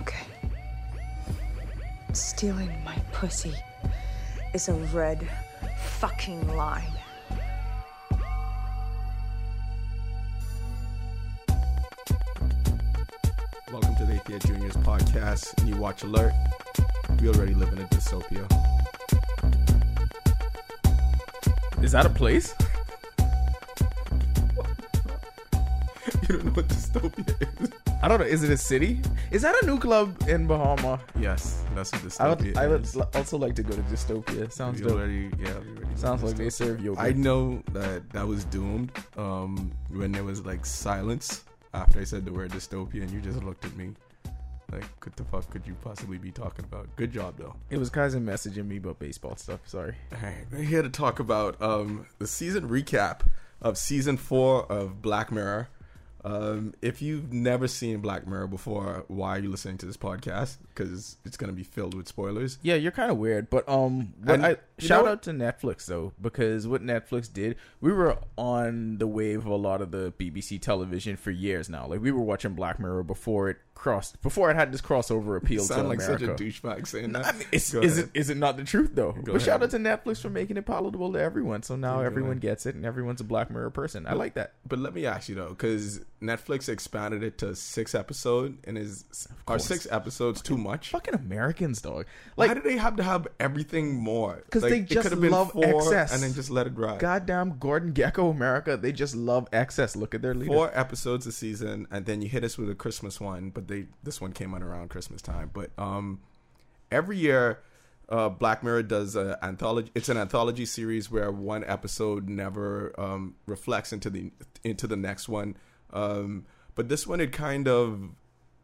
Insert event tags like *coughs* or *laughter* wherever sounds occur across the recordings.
Okay. Stealing my pussy is a red fucking line. Welcome to the Athea Juniors podcast. New Watch Alert. We already live in a dystopia. Is that a place? *laughs* You don't know what dystopia is? I don't know. Is it a city? Is that a new club in Bahama? Yes, that's what I dystopia would. I would is. l- also like to go to Dystopia. Sounds We dope. already, yeah, we already Sounds like they serve yogurt. I know that that was doomed um, when there was like silence after I said the word dystopia, and you just looked at me like, "What the fuck could you possibly be talking about?" Good job, though. It was Kaizen messaging me about baseball stuff. Sorry. Alright, we're here to talk about um, the season recap of season four of Black Mirror. Um, if you've never seen Black Mirror before, why are you listening to this podcast? Because it's going to be filled with spoilers. Yeah, you're kind of weird, but um, what And I, shout out to Netflix though because what Netflix did, we were on the wave of a lot of the BBC television for years now. Like we were watching Black Mirror before it crossed, before it had this crossover appeal to Sound like America. such a douchebag saying that. I mean, is ahead. it is it not the truth though? Go but shout out to Netflix for making it palatable to everyone. So now Go everyone ahead. gets it, and everyone's a Black Mirror person. I like that. But let me ask you though, because Netflix expanded it to six episodes, and is are six episodes too much? Fucking Americans, dog. Why Like do they have to have everything more? 'Cause they just could have been love excess. and then just let it ride. goddamn Gordon Gekko America, they just love excess. Look at their leader. four episodes a season, and then you hit us with a Christmas one. But they this one came out around Christmas time. But um, every year, uh, Black Mirror does an anthology. It's an anthology series where one episode never um, reflects into the into the next one. Um, but this one, it kind of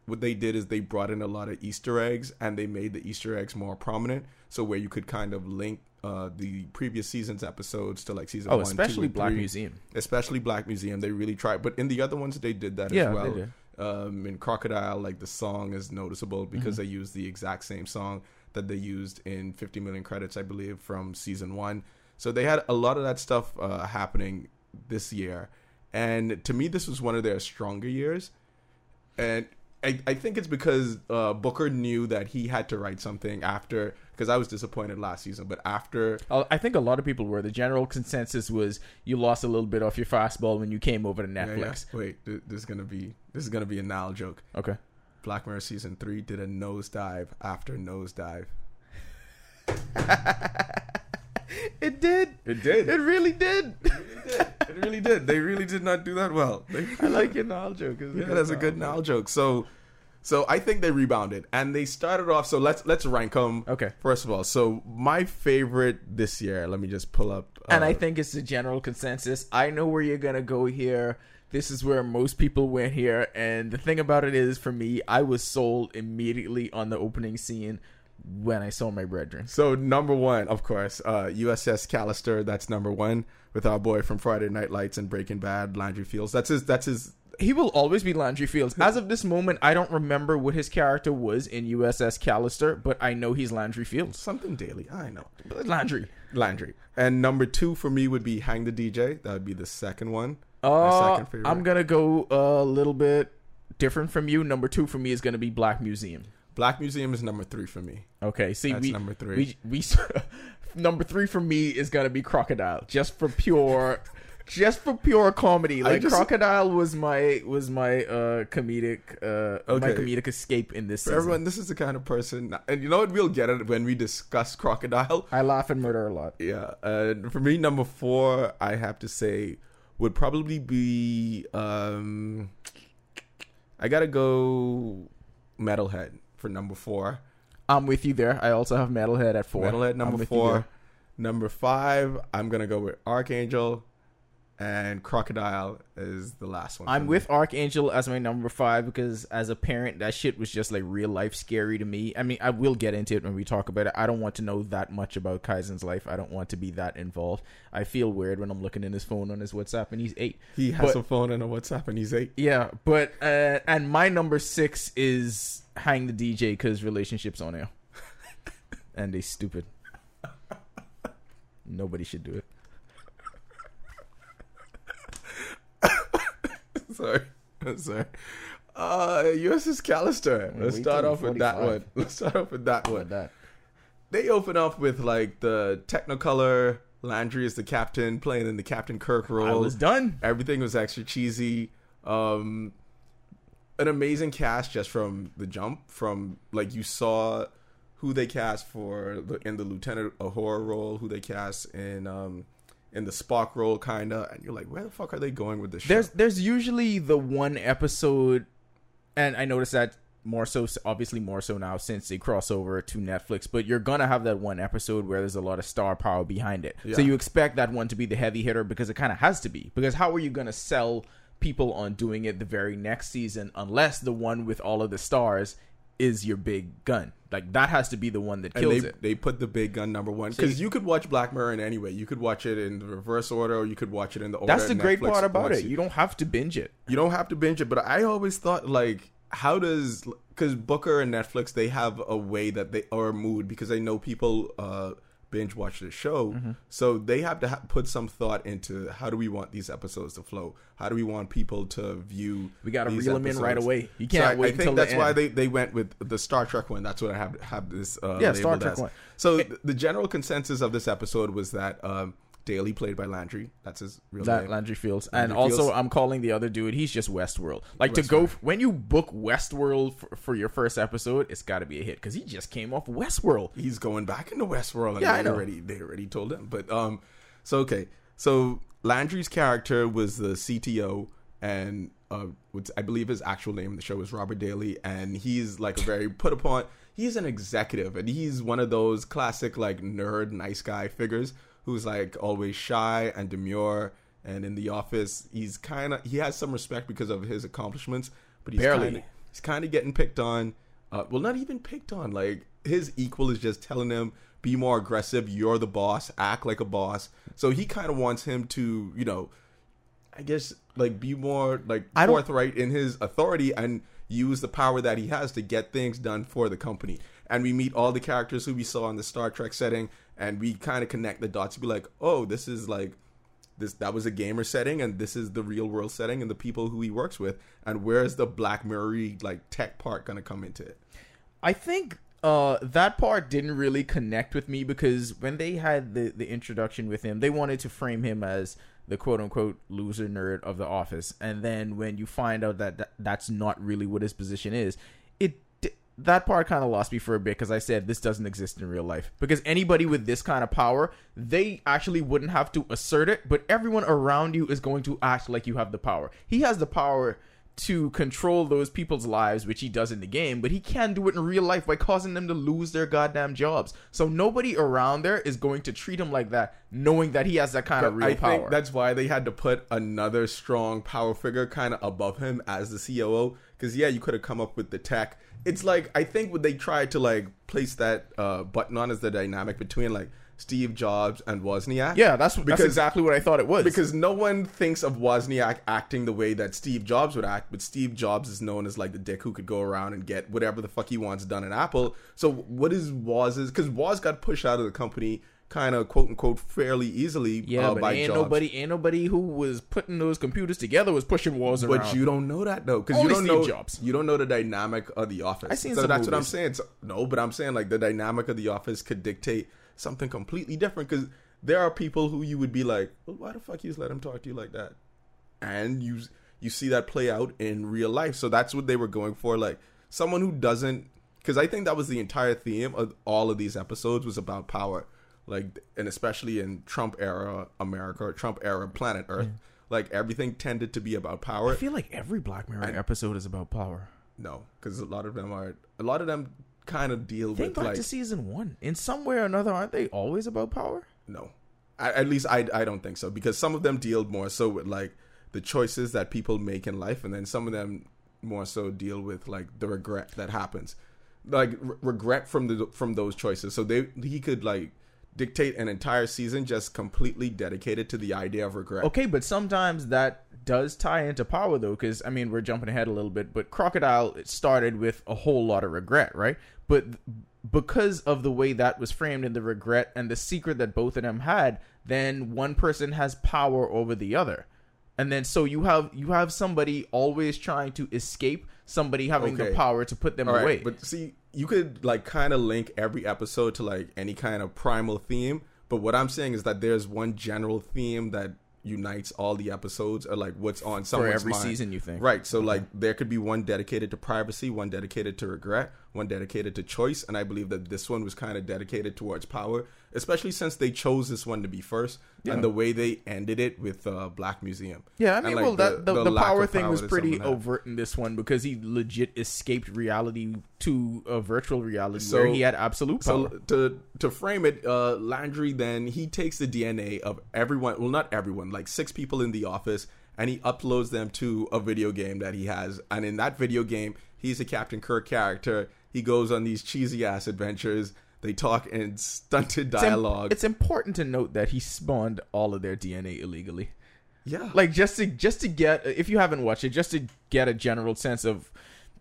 what they did is they brought in a lot of Easter eggs and they made the Easter eggs more prominent. So where you could kind of link uh, the previous season's episodes to like season oh, one, two, especially and Black three Museum. especially Black Museum. They really tried, but in the other ones they did that Yeah, as well. Um, in Crocodile, like the song is noticeable because Mm-hmm. they used the exact same song that they used in 50 Million Credits, I believe, from season one. So they had a lot of that stuff uh, happening this year, and to me, this was one of their stronger years. And I, I think it's because uh, Booker knew that he had to write something after. Because I was disappointed last season, but after I think a lot of people were. The general consensus was you lost a little bit off your fastball when you came over to Yeah, yeah. Netflix. Wait, th- this is gonna be this is gonna be a Nile joke. Okay. Black Mirror season three did a nosedive after nosedive. *laughs* *laughs* It did. It did. It really did. It really did. They really did not do that well. They, *laughs* I like your Nile joke. Yeah, that's a good Nile joke. So, so I think they rebounded and they started off. So let's let's rank them. Okay. First of all, so my favorite this year. Let me just pull up. and I uh, think it's the general consensus. I know where you're gonna go here. This is where most people went here, and the thing about it is, for me, I was sold immediately on the opening scene when I saw my brethren. So number one, of course, uh, USS Callister. That's number one with our boy from Friday Night Lights and Breaking Bad, Landry Fields. That's his. That's his. He will always be Landry Fields. As of this moment, I don't remember what his character was in USS Callister, but I know he's Landry Fields. Something daily. I know. Landry. Landry. And number two for me would be Hang the DJ. That would be the second one. My Uh, second favorite. I'm gonna go a little bit different from you. Number two for me is gonna be Black Museum. Black Museum is number three for me. Okay, see, That's we number three. We, we *laughs* number three for me is gonna be Crocodile, just for pure, just for pure comedy. Like just- Crocodile was my was my uh comedic uh my comedic escape in this For season. everyone, this is the kind of person, and you know what? We'll get it when we discuss Crocodile. I laugh and murder a lot. Yeah. Uh, for me, number four, I have to say, would probably be. um I gotta go Metalhead for number four. I'm with you there. I also have Metalhead at four. Metalhead number four. Number five, I'm gonna go with Arkangel, and Crocodile is the last one. I'm with Arkangel as my number five because as a parent, that shit was just like real life scary to me. I mean, I will get into it when we talk about it. I don't want to know that much about Kaizen's life. I don't want to be that involved. I feel weird when I'm looking in his phone on his WhatsApp and he's eight. He has But- a phone and a WhatsApp, and he's eight. Yeah, but uh, and my number six is Hang the DJ because relationships on air, *laughs* and they stupid. Nobody should do it. *coughs* sorry, I'm *coughs* sorry. Uh, USS Callister. Let's wait start till off with that one. *laughs* Let's start off with that one. that? They open up with like the Technicolor. Landry is the captain, playing in the Captain Kirk role. I was done. Everything was extra cheesy. Um, an amazing cast just from the jump. From like you saw who they cast for the, in the Lieutenant Uhura role, who they cast in um in the Spock role, kinda, and you're like, where the fuck are they going with this? show? There's there's usually the one episode, and I noticed that more so, obviously more so now since they cross over to Netflix. But you're gonna have that one episode where there's a lot of star power behind it. So you expect that one to be the heavy hitter because it kind of has to be. Because how are you gonna sell people on doing it the very next season unless the one with all of the stars is your big gun? Like that has to be the one that and kills they, it. they put the big gun number one because you- you could watch Black Mirror in any way. You could watch it in the reverse order, or you could watch it in the order. That's the great Netflix part about it. you. You don't have to binge it. you don't have to binge it but i always thought like how does because booker and netflix they have a way that they or a mood because they know people uh binge watch the show Mm-hmm. so they have to ha- put some thought into how do we want these episodes to flow how do we want people to view We gotta these reel 'em in right away. You can't I, wait I think until the that's why they, they went with the star trek one that's what i have have this uh Yeah, Star Trek as. one. so th- the general consensus of this episode was that um Daly played by Landry. That's his real That name. Landry Fields, and Landry also I'm calling the other dude. He's just Westworld. Like to go when you book Westworld for, for your first episode, it's got to be a hit because he just came off Westworld. he's going back into Westworld, and Yeah, I they know. already they already told him. But um, so okay, so Landry's character was the CTO, and uh, I believe his actual name in the show is Robert Daly, and he's like a very put upon. He's an executive, and he's one of those classic like nerd, nice guy figures who's like always shy and demure. And in the office, he's kind of he has some respect because of his accomplishments, but he's Barely. kinda, he's kind of getting picked on. Uh, well, not even picked on. Like his equal is just telling him, "Be more aggressive. You're the boss. Act like a boss." So he kind of wants him to, you know, I guess like be more like I forthright in his authority and use the power that he has to get things done for the company. And we meet all the characters who we saw in the Star Trek setting, and we kind of connect the dots to be like, "Oh, this is like." this that was a gamer setting and this is the real world setting and the people who he works with and where's the black mirror like tech part gonna come into it I think uh, that part didn't really connect with me because when they had the, the introduction with him, they wanted to frame him as the quote unquote loser nerd of the office. And then when you find out that, that that's not really what his position is, that part kind of lost me for a bit because I said this doesn't exist in real life. Because anybody with this kind of power, they actually wouldn't have to assert it, but everyone around you is going to act like you have the power. He has the power to control those people's lives, which he does in the game, but he can do it in real life by causing them to lose their goddamn jobs. So nobody around there is going to treat him like that, knowing that he has that kind of real i power. think that's why they had to put another strong power figure kind of above him as the coo because yeah you could have come up with the tech it's like i think what they tried to like place that uh, button on is the dynamic between like steve jobs and wozniak yeah, that's that's Because- exactly what I thought it was. because no one thinks of Wozniak acting the way that Steve Jobs would act, but Steve Jobs is known as like the dick who could go around and get whatever the fuck he wants done in Apple. So what is Woz's? Because Woz got pushed out of the company, kind of quote unquote fairly easily. yeah, uh, but by ain't Jobs. nobody, ain't nobody who was putting those computers together was pushing walls around. But you don't know that though, because you don't Steve know Jobs. you don't know the dynamic of the office. I seen so that's what I'm saying. So, no, but I'm saying like the dynamic of the office could dictate something completely different. Because there are people who you would be like, well, why the fuck you just let him talk to you like that? And you you see that play out in real life. So that's what they were going for. Like someone who doesn't, because I think that was the entire theme of all of these episodes was about power. Like, and especially in Trump era America or Trump era planet Earth, like everything tended to be about power. I feel like every Black Mirror episode is about power. No, because a lot of them are a lot of them kind of deal Think with back like to season one. In some way or another, aren't they always about power? no. at at least I I don't think so because some of them deal more so with like the choices that people make in life, and then some of them more so deal with like the regret that happens, like re- regret from the from those choices. So they he could like dictate an entire season just completely dedicated to the idea of regret. Okay, but sometimes that does tie into power though, because I mean we're jumping ahead a little bit, but Crocodile it started with a whole lot of regret, right? But because of the way that was framed in the regret and the secret that both of them had, then one person has power over the other. And then so you have you have somebody always trying to escape somebody having the power to put them All right, away. But see, you could like kind of link every episode to like any kind of primal theme. But what I'm saying is that there's one general theme that unites all the episodes or like what's on someone's every mind. season, you think? Right. So like there could be one dedicated to privacy, one dedicated to regret, one dedicated to choice, and I believe that this one was kind of dedicated towards power, especially since they chose this one to be first and the way they ended it with uh, Black Museum. Yeah, I mean, like, well, that the, the, lack power thing was pretty overt in this one because he legit escaped reality to a virtual reality So- where he had absolute power. So to to frame it, uh, Landry then he takes the DNA of everyone. Well, not everyone, like six people in the office, and he uploads them to a video game that he has. And in that video game, he's a Captain Kirk character. He goes on these cheesy ass adventures. They talk in stunted It's im- dialogue. It's important to note that he spawned all of their DNA illegally. yeah, Like just to just to get if you haven't watched it, just to get a general sense of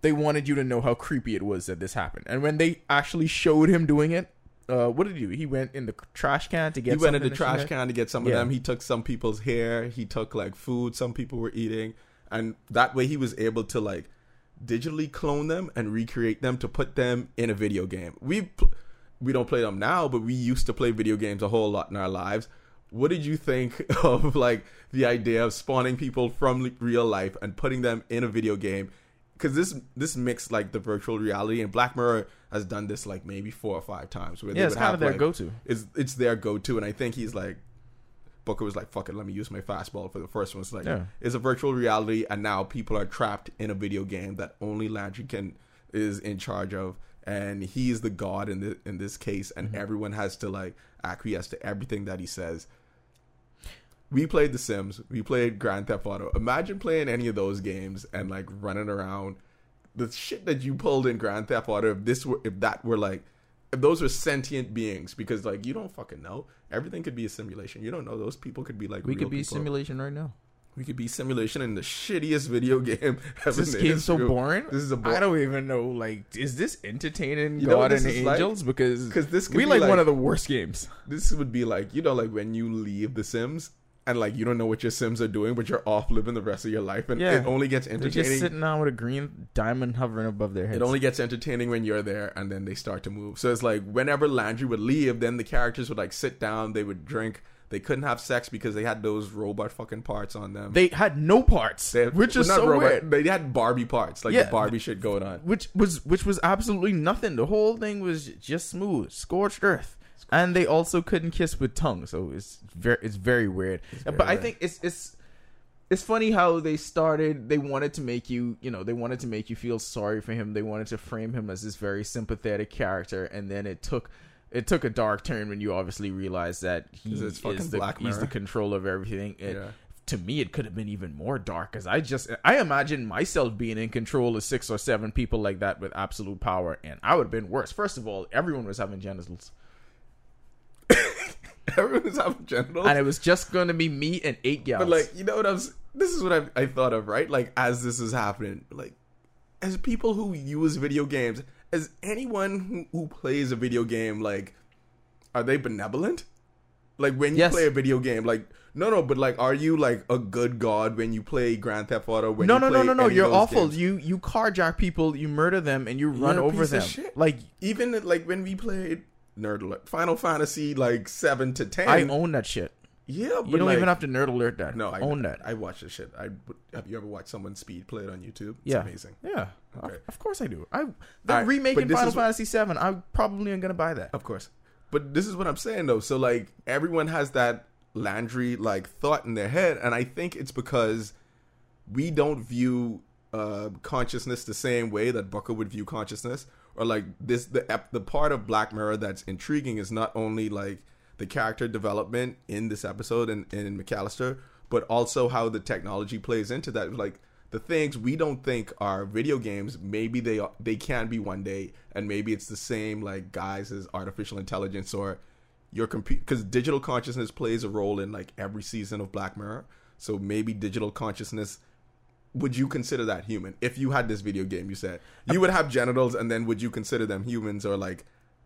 they wanted you to know how creepy it was that this happened. And when they actually showed him doing it, uh, what did he do? He went in the trash can to get. he went in the trash can to get some of them. He took some people's hair. He took like food some people were eating, and that way he was able to like digitally clone them and recreate them to put them in a video game. We pl- we don't play them now, but we used to play video games a whole lot in our lives. What did you think *laughs* of like the idea of spawning people from real life and putting them in a video game? Because this this mixed like the virtual reality, and Black Mirror has done this like maybe four or five times. Where they Yeah, it's would kind have, of their like, go-to. it's it's their go to, and I think he's like Booker was like, "Fuck it, let me use my fastball for the first one." It's like Yeah. it's a virtual reality, and now people are trapped in a video game that only Landry can is in charge of, and he's the god in the, in this case, and mm-hmm. everyone has to like acquiesce to everything that he says. We played The Sims. We played Grand Theft Auto. Imagine playing any of those games and like running around. The shit that you pulled in Grand Theft Auto. If this were, if that were like, those are sentient beings, because like you don't fucking know. Everything could be a simulation. You don't know. Those people could be like We could be people. simulation right now. We could be simulation in the shittiest video *laughs* game ever. This game's so boring. This is a bo- I don't even know. Like, is this entertaining You know God and is like? Angels? because 'Cause this we like, like- one of the worst games. This would be like you know like when you leave The Sims and like you don't know what your Sims are doing, but you're off living the rest of your life, and Yeah. it only gets entertaining. They're just sitting down with a green diamond hovering above their heads. It only gets entertaining when you're there, and then they start to move. So it's like whenever Landry would leave, then the characters would like sit down, they would drink. They couldn't have sex because they had those robot fucking parts on them. they had no parts, They had- which is not so robot, weird. They had Barbie parts, like Yeah, the Barbie shit going on. Which was which was absolutely nothing. The whole thing was just smooth, scorched earth, and they also couldn't kiss with tongue. So it's very it's very weird. very but I think it's it's it's funny how they started. They wanted to make you you know they wanted to make you feel sorry for him. They wanted to frame him as this very sympathetic character, and then it took. It took a dark turn when you obviously realized that he it's is the Black he's the control of everything. It- Yeah. To me, it could have been even more dark because I just I imagine myself being in control of six or seven people like that with absolute power, and I would have been worse. First of all, everyone was having genitals, *laughs* Everyone's having genitals. and it was just going to be me and eight gals. But like, you know what I was? This is what I, I thought of, right? Like, as this is happening, like, as people who use video games, as anyone who, who plays a video game, like, are they benevolent? Like when you Yes. play a video game, like no, no, but like, are you like a good god when you play Grand Theft Auto? When no, no, no, no, no, you're awful. games? You you carjack people, you murder them, and you run over them. shit. Like Even like when we played Nerd Alert, Final Fantasy, like seven to ten. I own that shit. yeah, but You don't like, even have to nerd alert that. No, I own that. I watch this shit. I have you ever watched someone speed play it on YouTube? It's yeah, amazing. Yeah, of, Okay. of course I do. I the Alright, remaking Final Fantasy Seven. I probably am gonna buy that. Of course. But this is what I'm saying though. So like everyone has that Landry like thought in their head, and I think it's because we don't view uh, consciousness the same way that Booker would view consciousness, or like this the the part of Black Mirror that's intriguing is not only like the character development in this episode and in McAllister, but also how the technology plays into that. Like the things we don't think are video games, maybe they are, they can be one day, and maybe it's the same like guys as artificial intelligence or your computer because digital consciousness plays a role in like every season of Black Mirror. So maybe digital consciousness. Would you consider that human? If you had this video game, you said you would have genitals, and then would you consider them humans or like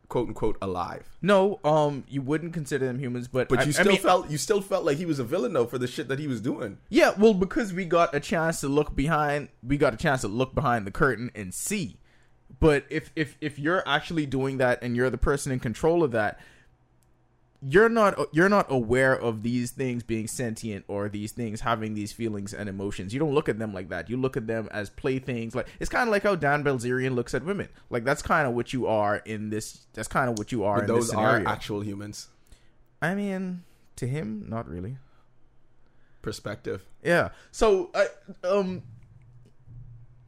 quote unquote alive? No, um, you wouldn't consider them humans, but But I- you I still mean, felt you still felt like he was a villain though for the shit that he was doing. Yeah, well, because we got a chance to look behind, we got a chance to look behind the curtain and see. But if if if you're actually doing that and you're the person in control of that, you're not you're not aware of these things being sentient or these things having these feelings and emotions. You don't look at them like that. You look at them as playthings. Like it's kind of like how Dan Bilzerian looks at women. Like that's kind of what you are in this. That's kind of what you are But in those this are actual humans. I mean, to him, not really. Perspective. Yeah. So I um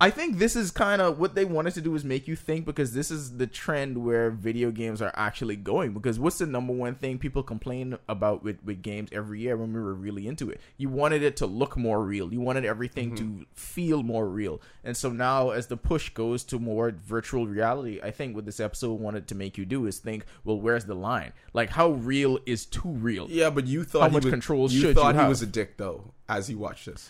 I think this is kind of what they wanted to do is make you think because this is the trend where video games are actually going. Because what's the number one thing people complain about with with games every year when we were really into it? You wanted it to look more real. You wanted everything to mm-hmm. feel more real. And so now as the push goes to more virtual reality i think what this episode wanted to make you do is think well where's the line? Like how real is too real? Yeah, but you thought How he much was, control you should you thought he have? was a dick though as you watched this.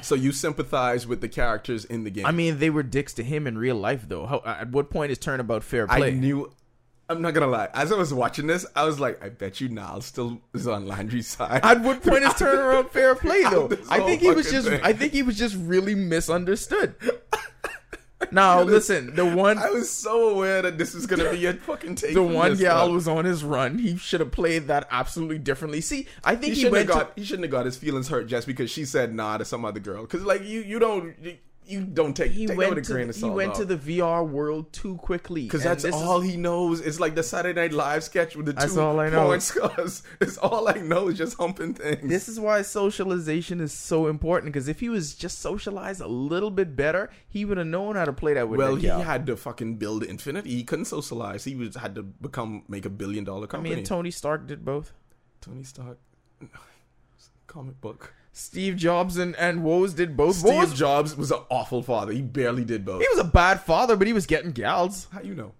So you sympathize with the characters in the game. I mean, they were dicks to him in real life, though. How, at what point is turnabout fair play? I knew. I'm not gonna lie. As I was watching this, I was like, I bet you Niall still is on Landry's side. At what point is turnaround fair play, *laughs* though? I think he was just. thing. I think he was just really misunderstood. *laughs* *laughs* now, listen, the one, I was so aware that this was gonna be a fucking take. the one gal stuff. was on his run. He should have played that absolutely differently. See, I think He he, shouldn't have got. he shouldn't have got his feelings hurt just because she said nah to some other girl. Because like you, you don't, you, don't take. he take that with went a to. He went to the VR world too quickly Because that's this is- all he knows. It's like the Saturday Night Live sketch with the That's two all I know. porn *laughs* stars. It's all I know is just humping things. This is why socialization is so important. Because if he was just socialized a little bit better, he would have known how to play that with. well, he had to fucking build Infinity. He couldn't socialize. He was had to become make a billion dollar company. I mean, Tony Stark did both. Tony Stark, *sighs* comic book. Steve Jobs and, and Woz did both. Steve Woz, Jobs was an awful father. He barely did both. he was a bad father, but he was getting gals. How you know?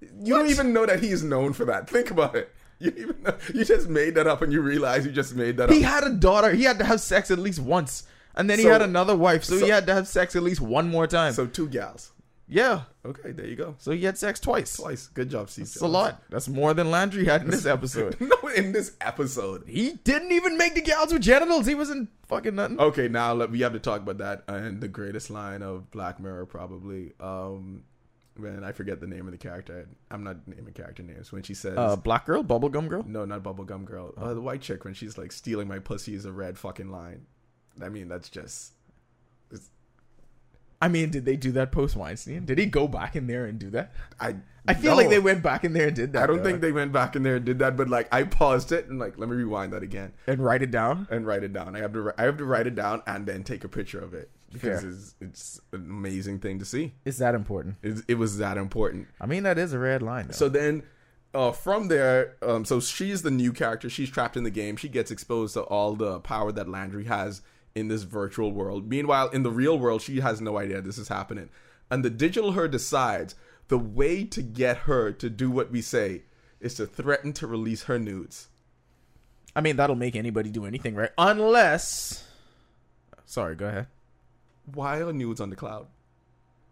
You don't even know that he is known for that. Think about it. *laughs* You even know. You just made that up, and you realize you just made that He up. He had a daughter. He had to have sex at least once. And then he had another wife, so, so- he had to have sex at least one more time. So two gals. Yeah. Okay, there you go. So he had sex twice. Twice. Good job, Steve. That's a lot. That's more than Landry had in this episode. *laughs* no, in this episode. he didn't even make the gals with genitals. He wasn't fucking nothing. Okay, now let, we have to talk about that and the greatest line of Black Mirror, probably. Um, man, I forget the name of the character. I'm not naming character names. When she says, Uh, black girl, bubblegum girl. "No, not Bubblegum Girl," uh, the white chick when she's like stealing my pussy is a red fucking line. I mean, that's just I mean, did they do that post Weinstein? Did he go back in there and do that? I. I feel no. like they went back in there and did that. I don't though. think they went back in there and did that, but like I paused it and like let me rewind that again and write it down. and write it down. I have to I have to write it down and then take a picture of it because it's, it's an amazing thing to see. Is that important? It, it was that important. I mean, that is a red line. Though. So then, uh, from there, um, so she's the new character. She's trapped in the game. She gets exposed to all the power that Landry has in this virtual world. Meanwhile, in the real world, she has no idea this is happening. And the digital her decides the way to get her to do what we say is to threaten to release her nudes. I mean, that'll make anybody do anything, right? Unless. Sorry, go ahead. Why are nudes on the cloud?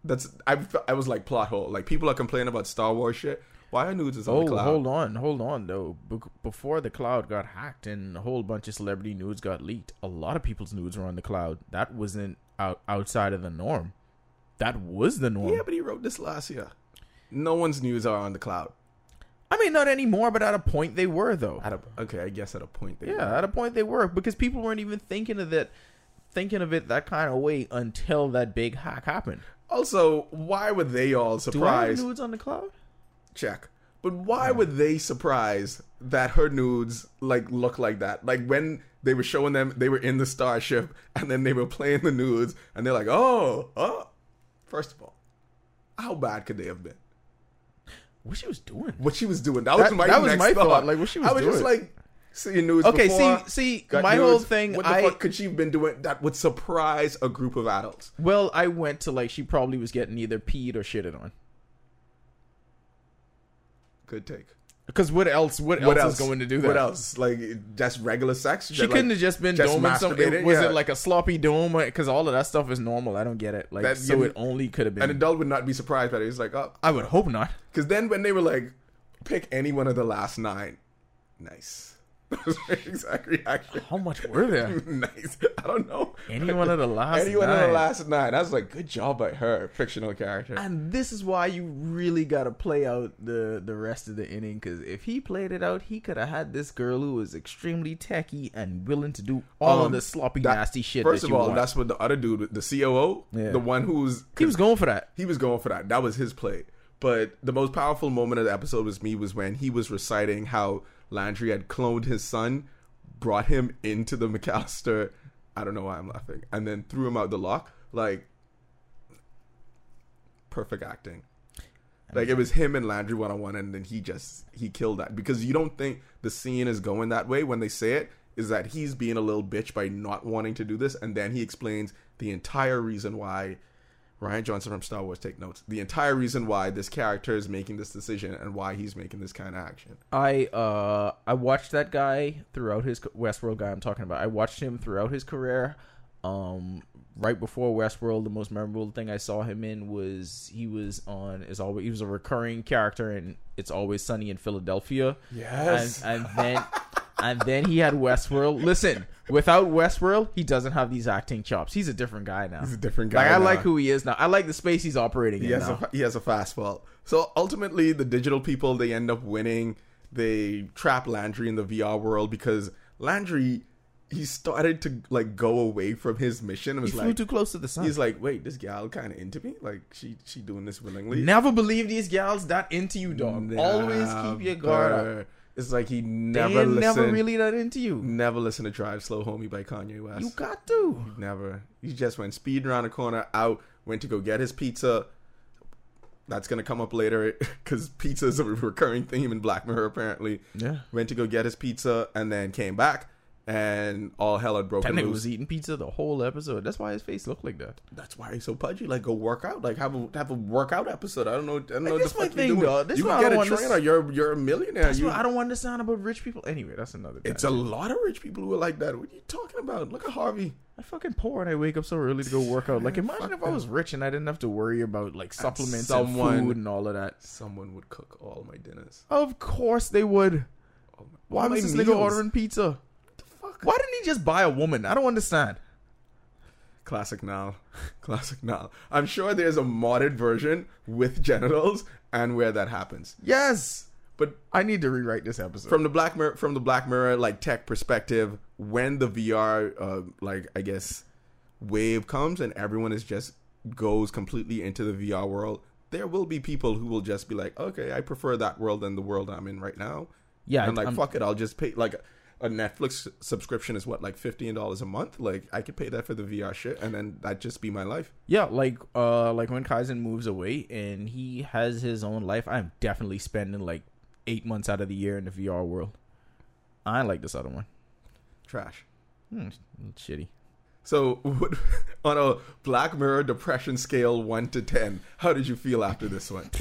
That's I. I was like plot hole. Like people are complaining about Star Wars shit. Why are nudes is on Oh, the cloud? hold on, hold on, though. Be- before the cloud got hacked and a whole bunch of celebrity nudes got leaked, a lot of people's nudes were on the cloud. That wasn't out outside of the norm. That was the norm. Yeah, but he wrote this last year. No one's nudes are on the cloud. I mean, not anymore, but at a point they were, though. At a, okay, I guess at a point. They Yeah, were. at a point they were because people weren't even thinking of it, thinking of it that kind of way until that big hack happened. Also, why were they all surprised? Do I have nudes on the cloud? Check. But why hmm. were they surprised that her nudes like look like that? Like when they were showing them, they were in the starship, *laughs* and then they were playing the nudes, and they're like, "Oh, oh." First of all, how bad could they have been? What she was doing? what she was doing. That, was my that was next my thought. thought, like, what she was doing. I was just like seeing nudes. Okay, before, see, see, my news. whole thing. What the I fuck could she have been doing that would surprise a group of adults? well, I went to like she probably was getting either peed or shitted on. Good take. Because what else? What, What else, else is going to do that? What else? Like just regular sex? She couldn't have just been doming some. masturbating? Was Yeah. it like a sloppy dome? Because all of that stuff is normal. I don't get it. Like, That- so you- it only could have been. An adult would not be surprised by it. He's like, oh, I would hope not. because then when they were like, pick any one of the last nine, nice. *laughs* Was exact reaction. How much were there? *laughs* nice. I don't know. Any one of the last. Anyone in nine. the last nine. I was like, good job by her, fictional character. And this is why you really got to play out the the rest of the inning. Because if he played it out, he could have had this girl who was extremely techy and willing to do all of Um, the sloppy, that- nasty shit. First that of you all, want. that's what the other dude, the COO, Yeah. the one who's he was going for that. he was going for that. That was his play. But the most powerful moment of the episode was me was when he was reciting how Landry had cloned his son, brought him into the McAllister. I don't know why I'm laughing, and then threw him out the lock. Like perfect acting. Like it was him and Landry one on one, and then he just he killed that because you don't think the scene is going that way when they say it. Is that he's being a little bitch by not wanting to do this, and then he explains the entire reason why Rian Johnson from Star Wars take notes. The entire reason why this character is making this decision and why he's making this kind of action. I uh I watched that guy throughout his Westworld guy I'm talking about. I watched him throughout his career. Um right before Westworld the most memorable thing I saw him in was he was on is always he was a recurring character in It's Always Sunny in Philadelphia. Yes. And and then *laughs* and then he had Westworld. Listen, without Westworld, he doesn't have these acting chops. He's a different guy now. He's a different guy Like I now. like who he is now. I like the space he's operating He in has now. a he has a fastball. So ultimately, the digital people they end up winning. They trap Landry in the VR world because Landry he started to like go away from his mission. and was he flew like, too close to the sun. he's like, wait, this gal kind of into me. Like she she doing this willingly. Never believe these gals that into you, dog. Always keep your guard up. It's like he never listened. never really that into you. never listen to Drive Slow Homie by Kanye West. You got to. Never. He just went speeding around the corner, out, went to go get his pizza. That's gonna come up later *laughs* because pizza is a recurring theme in Black Mirror. Apparently, Yeah. went to go get his pizza and then came back, and all hell had That broken nigga loose. was eating pizza the whole episode. That's why his face looked like that. That's why he's so pudgy. Like, go work out. Like, have a have a workout episode. I don't know. I don't know this the my thing, dog. This you can get a trainer. To... trainer. s- You're you're a millionaire. That's You- what I don't understand about rich people. Anyway, that's another. it's a lot of rich people who are like that. What are you talking about? Look at Harvey. I fucking poor and I wake up so early to go work out. Like, *laughs* imagine if I was rich and I didn't have to worry about like supplements and, someone- food and all of that. Someone would cook all my dinners. Of course they would. All my, Why was this nigga ordering pizza? Why didn't he just buy a woman? I don't understand. Classic now. *laughs* Classic now. I'm sure there's a modded version with genitals and where that happens. Yes. But I need to rewrite this episode. from the Black Mirror, from the Black Mirror like tech perspective, when the VR uh, like I guess wave comes and everyone is just goes completely into the VR world, there will be people who will just be like, okay, I prefer that world than the world I'm in right now. yeah, and like I'm- fuck it, I'll just pay like a Netflix subscription is what like fifteen dollars a month. Like I could pay that for the VR shit, and then that just be my life. Yeah, like uh like when Kaizen moves away and he has his own life, I'm definitely spending like eight months out of the year in the VR world. I like this other one. Trash. Hmm, shitty. So, what, *laughs* on a Black Mirror depression scale one to ten, how did you feel after this one? *laughs*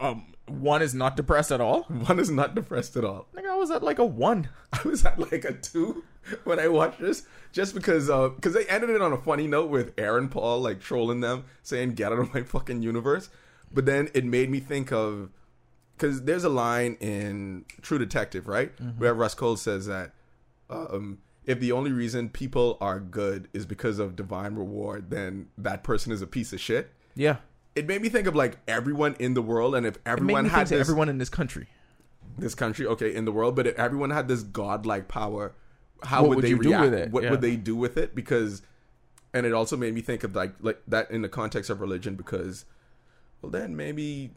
Um, one is not depressed at all. *laughs* One is not depressed at all. Nigga, I was at like a one. *laughs* I was at like a two when I watched this, just because uh, because they ended it on a funny note with Aaron Paul like trolling them, saying "Get out of my fucking universe," but then it made me think of because there's a line in True Detective, right, where Rust Cohle says that um, if the only reason people are good is because of divine reward, then that person is a piece of shit. Yeah, It made me think of like everyone in the world, and if everyone had this, everyone in this country. this country, okay, in the world, but if everyone had this godlike power, how would, would they react? with it? What Yeah. would they do with it? Because, and it also made me think of like like that in the context of religion, because, well, then maybe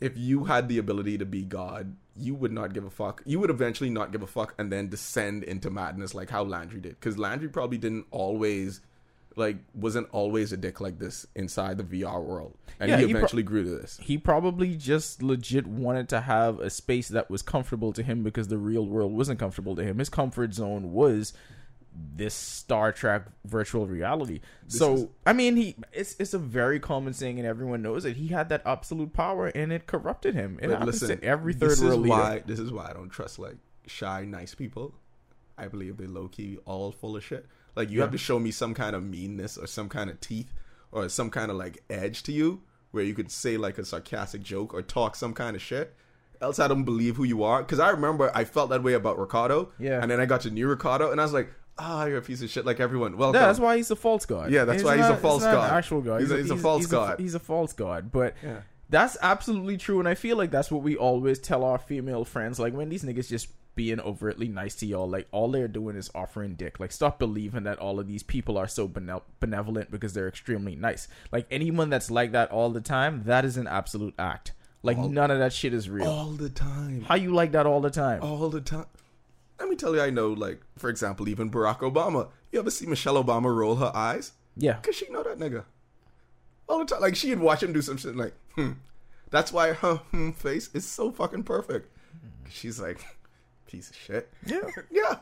if you had the ability to be God, you would not give a fuck. You would eventually not give a fuck, and then descend into madness like how Landry did, because Landry probably didn't always like wasn't always a dick like this inside the VR world, and Yeah, he he pro- eventually grew to this. he probably just legit wanted to have a space that was comfortable to him because the real world wasn't comfortable to him. His comfort zone was this Star Trek virtual reality. so is- I mean, he it's it's a very common saying, and everyone knows it. He had that absolute power, and it corrupted him. It happens listen, to every third this is world leader. why this is why I don't trust like shy, nice people. I believe they low key all full of shit. Like you have to show me some kind of meanness or some kind of teeth or some kind of like edge to you where you could say like a sarcastic joke or talk some kind of shit. Else I don't believe who you are. Because I remember I felt that way about Ricardo. Yeah. And then I got to new Ricardo and I was like, ah, you're a piece of shit like everyone. Well, Yeah, that's why he's a false god. Yeah, that's why he's a not- false not an god. actual god. He's a- he's a false god. he's a false god. But Yeah. that's absolutely true, and I feel like that's what we always tell our female friends. Like when these niggas just being overtly nice to y'all, like all they're doing is offering dick. Like stop believing that all of these people are so bene- benevolent because they're extremely nice. Like anyone that's like that all the time, that is an absolute act. Like All- none of that shit is real. all the time. How you like that all the time? all the time. Let me tell you, I know, like, for example, even Barack Obama. You ever see Michelle Obama roll her eyes? yeah, Because she know that nigga. All the time. Like, she'd watch him do some shit like, hmm. That's why her hmm face is so fucking perfect. 'Cause She's like, piece of shit. yeah. Yeah.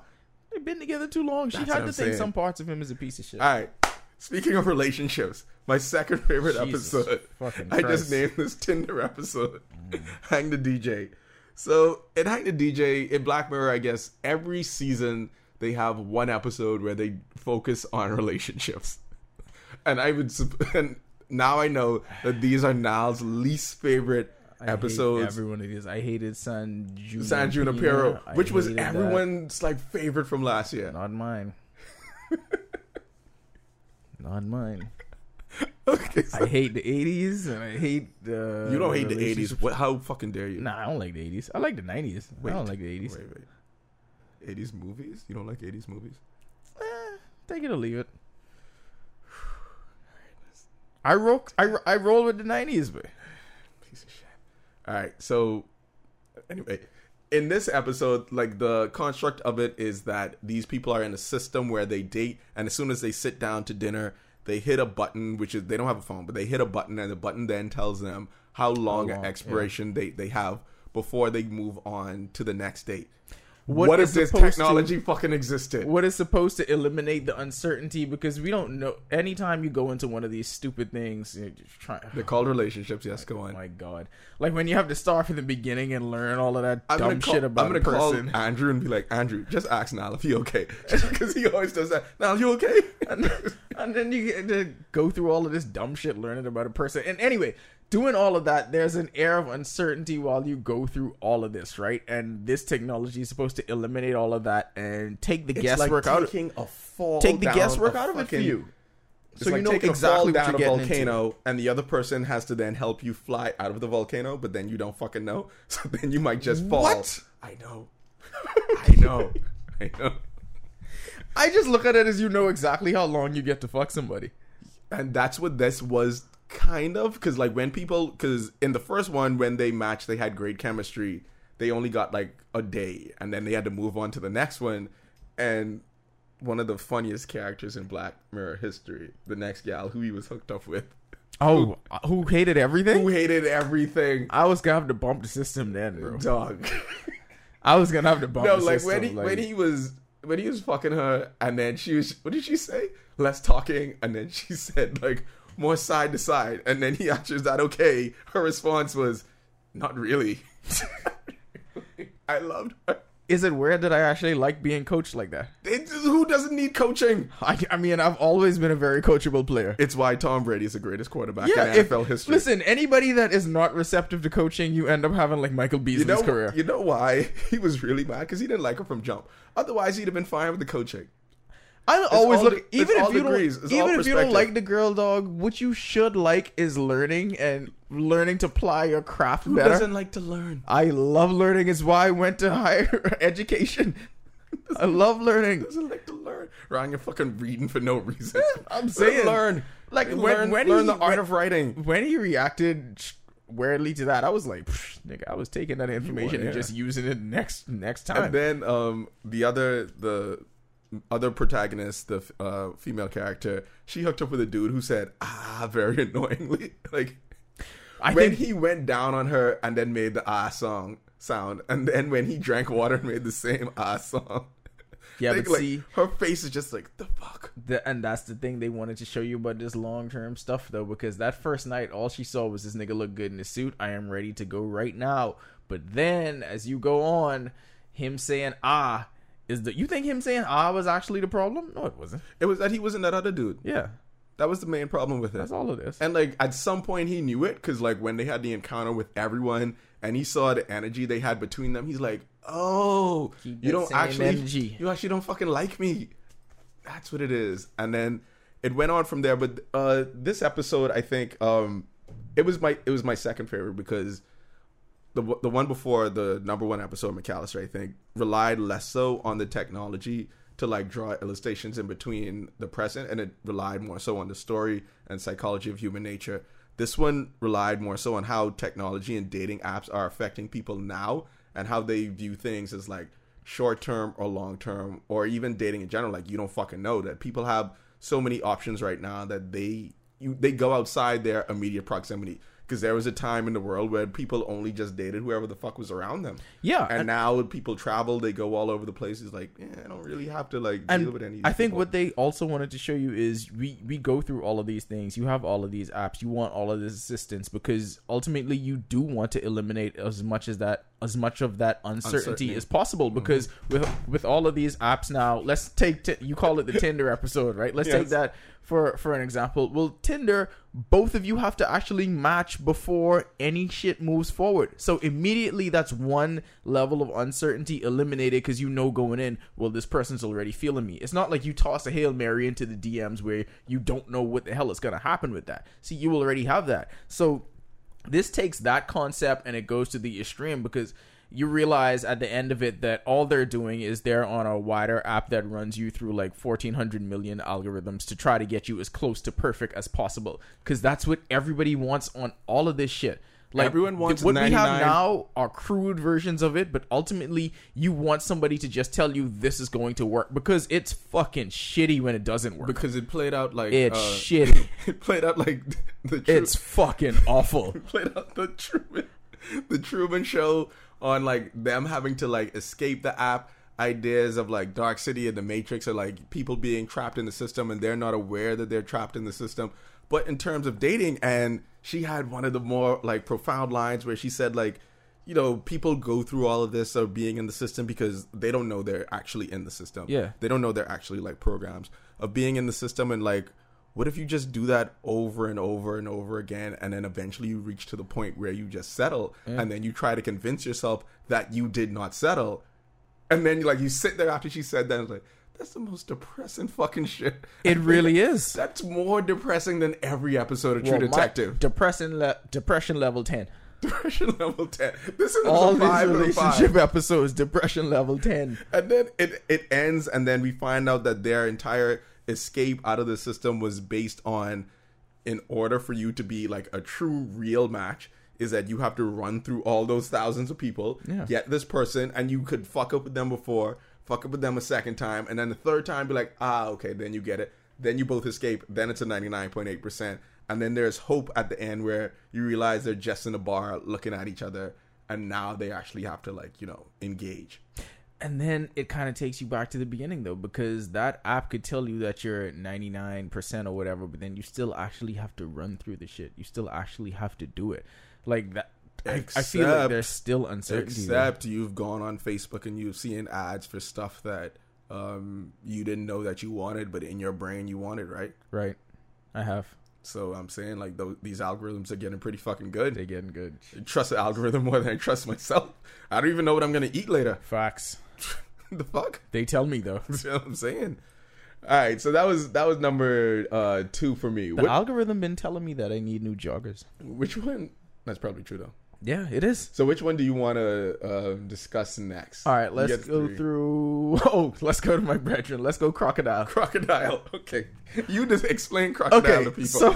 They've been together too long. She That's had to I'm think saying. some parts of him is a piece of shit. All right. Speaking of relationships, my second favorite Jesus episode. fucking I Christ. just named this Tinder episode. Mm. *laughs* Hang the DJ. So in Hang the DJ in Black Mirror, I guess every season they have one episode where they focus on relationships, and I would sup- *laughs* and now I know that these are Niall's least favorite I episodes. every one of these. I hated San Junipero, San Junipero, I which was hated that. everyone's like favorite from last year. Not mine. *laughs* Not mine. Okay, so I hate the '80s and I hate the. you don't hate the eighties. What? How fucking dare you? Nah, I don't like the '80s. I like the '90s. I don't like the '80s. Wait, wait. 80s movies? You don't like 80s movies? Eh, take it or leave it. *sighs* I roll. I, I roll with the '90s, but Piece of shit. All right. So, anyway, in this episode, like the construct of it is that these people are in a system where they date, and as soon as they sit down to dinner, they hit a button, which is they don't have a phone, but they hit a button, and the button then tells them how long, long, an yeah. expiration they they have before they move on to the next date. What What, is if this supposed to- technology fucking existed? what is supposed to eliminate the uncertainty because we don't know. Anytime you go into one of these stupid things, you're just trying. They're called relationships. Yes, go Oh on. my god! Like when you have to start from the beginning and learn all of that I'm dumb gonna call, shit about I'm gonna person. call Andrew and be like, Andrew, just ask Niall if he okay, *laughs* *laughs* because he always does that. Niall, you okay? and then you get to go through all of this dumb shit learning about a person. And anyway, doing all of that, there's an air of uncertainty while you go through all of this, right? And this technology is supposed to eliminate all of that and take the It's guesswork like out. Of, taking a fall. take the guesswork out of it for fucking- you, so like you know exactly fall what down you're a getting into. volcano, and the other person has to then help you fly out of the volcano, but then you don't fucking know, *laughs* so then you might just fall. What? I know, I know, *laughs* I know. I just look at it as you know exactly how long you get to fuck somebody. and that's what this was kind of because like when people because in the first one when they matched they had great chemistry they only got like a day and then they had to move on to the next one and one of the funniest characters in black mirror history the next gal who he was hooked up with Oh, uh, who hated everything? who hated everything I was gonna have to bump the system then, bro. dog I was gonna have to bump. no the like system, when he like- when he was when he was fucking her and then she was what did she say less talking and then she *laughs* said like more side to side and then he *laughs* is that okay her response was not really *laughs* i loved her is it weird that I actually like being coached like that? It- who doesn't need coaching I, I mean, I've always been a very coachable player. it's why tom brady is the greatest quarterback yeah, in if, nfl history listen, anybody that is not receptive to coaching, you end up having like Michael you Beasley's know, career. you know why *laughs* he was really mad because he didn't like her from jump. Otherwise, he'd have been fine with the coaching. I always all look. de- even if you degrees. don't, It's even if you don't like the girl dog, what you should like is learning and learning to ply your craft Who better. doesn't like to learn? I love learning. Is why I went to higher *laughs* education. I love learning. doesn't like to learn. Ron, you're fucking reading for no reason. *laughs* I'm saying, learn. like, learn, when- when learn he- the art when- of writing. when he reacted weirdly to that, I was like, nigga, I was taking that information and just using it next next time. And then um, the other the other protagonist, the uh, female character, she hooked up with a dude who said ah *laughs* very annoyingly. *laughs* like I when think he went down on her and then made the ah song sound, and then when he drank water and made the same ah song. *laughs* Yeah, but like, see- her face is just like the fuck. The, and that's the thing they wanted to show you about this long term stuff though, because that first night all she saw was this nigga look good in his suit. I am ready to go right now. But then as you go on, him saying ah is the you think him saying I was actually the problem? No, it wasn't. It was that he wasn't that other dude. Yeah, That was the main problem with it. that's all it is. And like at some point he knew it because like when they had the encounter with everyone and he saw the energy they had between them, he's like, "Oh, Keep you don't actually, energy." you actually don't fucking like me." That's what it is. And then it went on from there. But uh this episode, I think, um it was my it was my second favorite because the the one before the number one episode, McAllister, I think, relied less so on the technology to like draw illustrations in between the present, and it relied more so on the story and psychology of human nature. This one relied more so on how technology and dating apps are affecting people now and how they view things as like short term or long term, or even dating in general. Like you don't fucking know that people have so many options right now that they you they go outside their immediate proximity. Because there was a time in the world where people only just dated whoever the fuck was around them. Yeah, and, and- now people travel, they go all over the places. Like, yeah, I don't really have to like deal with any. I think people. what they also wanted to show you is we we go through all of these things. You have all of these apps. You want all of this assistance because ultimately you do want to eliminate as much as that as much of that uncertainty, Uncertainty. as possible. Mm-hmm. Because with with all of these apps now, let's take t- you call it the Tinder episode, right? Let's take that for for an example. Well, Tinder, both of you have to actually match before any shit moves forward. So immediately that's one level of uncertainty eliminated because you know going in, well, this person's already feeling me. It's not like you toss a Hail Mary into the DMs where you don't know what the hell is gonna happen with that. See, you already have that. So this takes that concept and it goes to the extreme because you realize at the end of it that all they're doing is they're on a wider app that runs you through like 1400 million algorithms to try to get you as close to perfect as possible. Because that's what everybody wants on all of this shit. Like Everyone wants what we have now are crude versions of it but ultimately you want somebody to just tell you this is going to work because it's fucking shitty when it doesn't work. Because it played out like it's uh, shitty. *laughs* it played out like the Tru- it's fucking awful. *laughs* Played out the Truman the Truman Show on like them having to like escape the app. Ideas of like Dark City and the Matrix are like people being trapped in the system and they're not aware that they're trapped in the system. But in terms of dating, and she had one of the more like profound lines where she said like, you know, people go through all of this of being in the system because they don't know they're actually in the system. Yeah. they don't know they're actually like programs of being in the system and like what if you just do that over and over and over again and then eventually you reach to the point where you just settle and then you try to convince yourself that you did not settle and then you like you sit there after she said that and like that's the most depressing fucking shit. It *laughs* really is. That's more depressing than every episode of True Well, Detective. depression le- depression level 10 depression level 10 this is all these a five. relationship episodes depression level 10 and then it it ends and then we find out that their entire escape out of the system was based on in order for you to be like a true real match is that you have to run through all those thousands of people Yeah. get this person and you could fuck up with them before fuck up with them a second time and then the third time be like ah okay then you get it then you both escape then it's a 99.8% and then there's hope at the end where you realize they're just in a bar looking at each other and now they actually have to like you know engage and then it kind of takes you back to the beginning though because that app could tell you that you're 99% or whatever but then you still actually have to run through the shit you still actually have to do it like that I, I feel like Except- there's still uncertainty there. Except you've gone on Facebook and you've seen ads for stuff that um, you didn't know that you wanted, but in your brain you wanted, right? right i have So I'm saying like those, these algorithms are getting pretty fucking good. They're getting good I trust the algorithm more than I trust myself. I don't even know what I'm gonna eat later. facts *laughs* the fuck? they tell me though *laughs* That's what I'm saying. All right, so that was that was number uh, two for me. the algorithm been telling me that i need new joggers which one? That's probably true though. yeah it is So which one do you want to uh, discuss next? all right let's go three. through *laughs* oh let's go to my brethren let's go crocodile Crocodile. Okay, you just explain crocodile to people. So,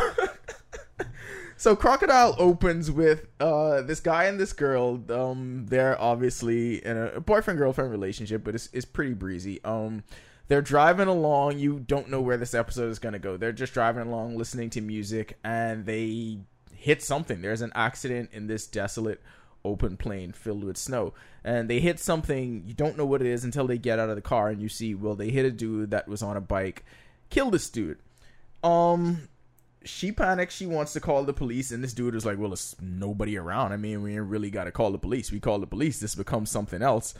so Crocodile opens with uh this guy and this girl. Um, they're obviously in a boyfriend girlfriend relationship, but it's it's pretty breezy. Um, they're driving along. You don't know where this episode is going to go. They're just driving along, listening to music, and they hit something. There's an accident in this desolate open plain filled with snow. And they hit something, you don't know what it is until they get out of the car and you see, well, they hit a dude that was on a bike, killed this dude. Um, she panics. She wants to call the police, and this dude is like, "Well, it's nobody around. I mean, we ain't really got to call the police. We call the police. This becomes something else.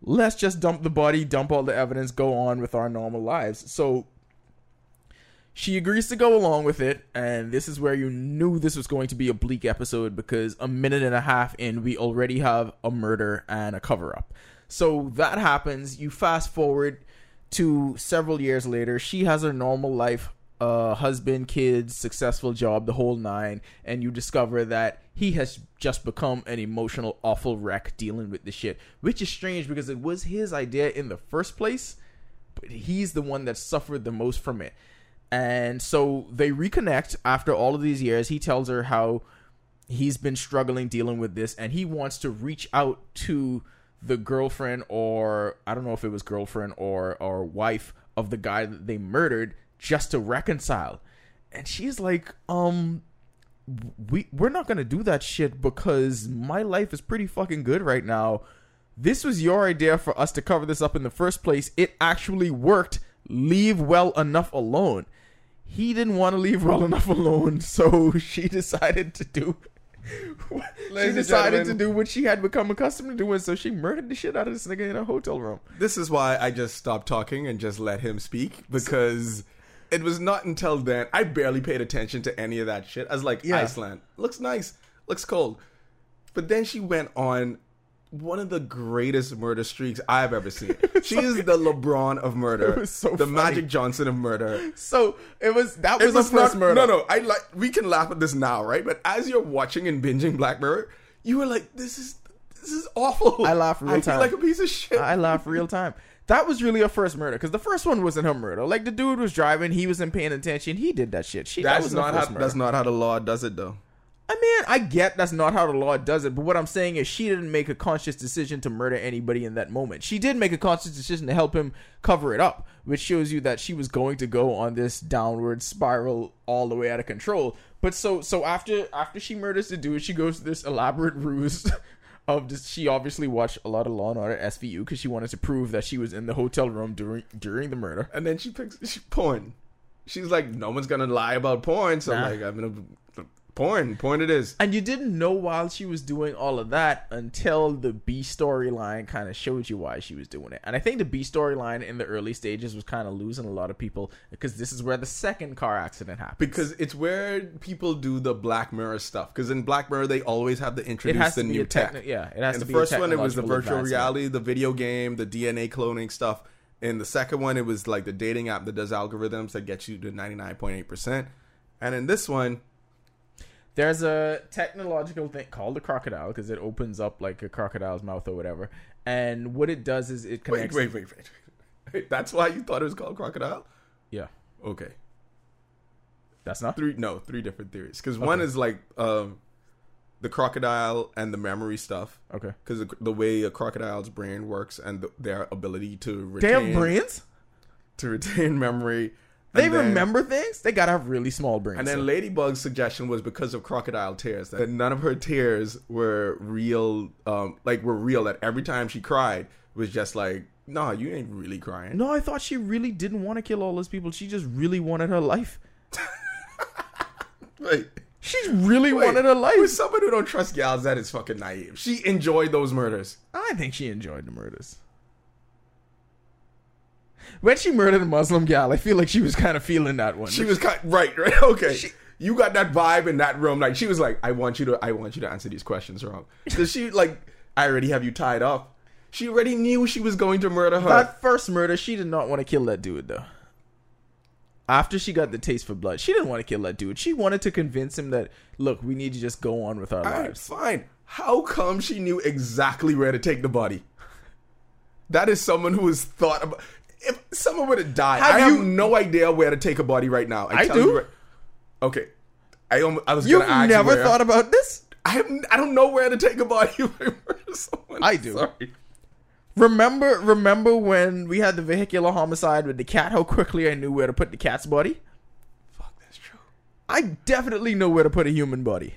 Let's just dump the body, dump all the evidence, go on with our normal lives." So she agrees to go along with it, and this is where you knew this was going to be a bleak episode because a minute and a half in, we already have a murder and a cover up. So that happens. You fast forward to several years later. She has her normal life uh, husband, kids, successful job, the whole nine, and you discover that he has just become an emotional, awful wreck dealing with the shit. Which is strange because it was his idea in the first place, but he's the one that suffered the most from it. And so they reconnect after all of these years. He tells her how he's been struggling dealing with this, and he wants to reach out to the girlfriend, or I don't know if it was girlfriend or or wife of the guy that they murdered just to reconcile. And she's like, um, we we're not gonna do that shit because my life is pretty fucking good right now. This was your idea for us to cover this up in the first place. It actually worked. Leave well enough alone. He didn't want to leave well enough alone, *laughs* so she decided to do. *laughs* she decided to do what she had become accustomed to doing, so she murdered the shit out of this nigga in a hotel room. This is why I just stopped talking and just let him speak because it was not until then I barely paid attention to any of that shit. I was like, Yeah. Iceland looks nice, looks cold, but then she went on one of the greatest murder streaks I've ever seen. *laughs* She is the LeBron of murder, was so the funny. Magic Johnson of murder. So it was that It was, the first not- murder. No, no, I like. We can laugh at this now, right? But as you're watching and binging Black Mirror, you were like, "This is this is awful." I laugh real I feel time. like a piece of shit. I laugh real time. That was really a first murder because the first one wasn't her murder. Like the dude was driving, he wasn't paying attention, he did that shit. She that that's wasn't not how. murder. That's not how the law does it, though. I mean, I get that's not how the law does it, but what I'm saying is she didn't make a conscious decision to murder anybody in that moment. She did make a conscious decision to help him cover it up, which shows you that she was going to go on this downward spiral all the way out of control. But so so after after she murders the dude, she goes to this elaborate ruse of this. She obviously watched a lot of Law and Order SVU because she wanted to prove that she was in the hotel room during during the murder. And then she picks she, porn. She's like, no one's gonna lie about porn, so Nah. like, I'm gonna porn. Porn it is. And you didn't know while she was doing all of that until the B storyline kind of showed you why she was doing it. And I think the B storyline in the early stages was kind of losing a lot of people because this is where the second car accident happened. Because it's where people do the Black Mirror stuff. Because in Black Mirror, they always have to introduce the to new tech. techni- yeah, it has in to the be a first one, it was the virtual reality, the video game, the DNA cloning stuff. In the second one, it was like the dating app that does algorithms that gets you to 99.8%. And in this one, There's a technological thing called the crocodile because it opens up like a crocodile's mouth or whatever. And what it does is it connects. wait, wait, wait, wait. That's why you thought it was called Crocodile? Yeah, Okay. that's not. Three, no, three different theories. Because one is like um, the crocodile and the memory stuff. Okay. Because the, the way a crocodile's brain works and the, their ability to They retain have brains. to retain *laughs* memory. They then- remember things. They gotta have really small brains. And then so- Ladybug's suggestion was because of crocodile tears that none of her tears were real, um, like were real. That every time she cried was just like, "No, you ain't really crying." No, I thought she really didn't want to kill all those people. She just really wanted her life. *laughs* Wait, She really wait. wanted her life. With someone who don't trust gals, that is fucking naive. She enjoyed those murders. I think she enjoyed the murders. When she murdered a Muslim gal, I feel like she was kind of feeling that one. She was kind right, right. *laughs* Okay, you got that vibe in that room. Like she was like, "I want you to, I want you to answer these questions wrong." Does she like? I already have you tied up. She already knew she was going to murder her. that first murder, she did not want to kill that dude though. After she got the taste for blood, she didn't want to kill that dude. She wanted to convince him that, look, we need to just go on with our lives. fine. How come she knew exactly where to take the body? That is someone who has thought about. If someone were to die, Have I have you- no idea where to take a body right now. I tell do. You right- okay, I I was You've never you thought about this? I have, I don't know where to take a body. *laughs* I someone. I do. Sorry. Remember, remember when we had the vehicular homicide with the cat? How quickly I knew where to put the cat's body. Fuck, that's true. I definitely know where to put a human body.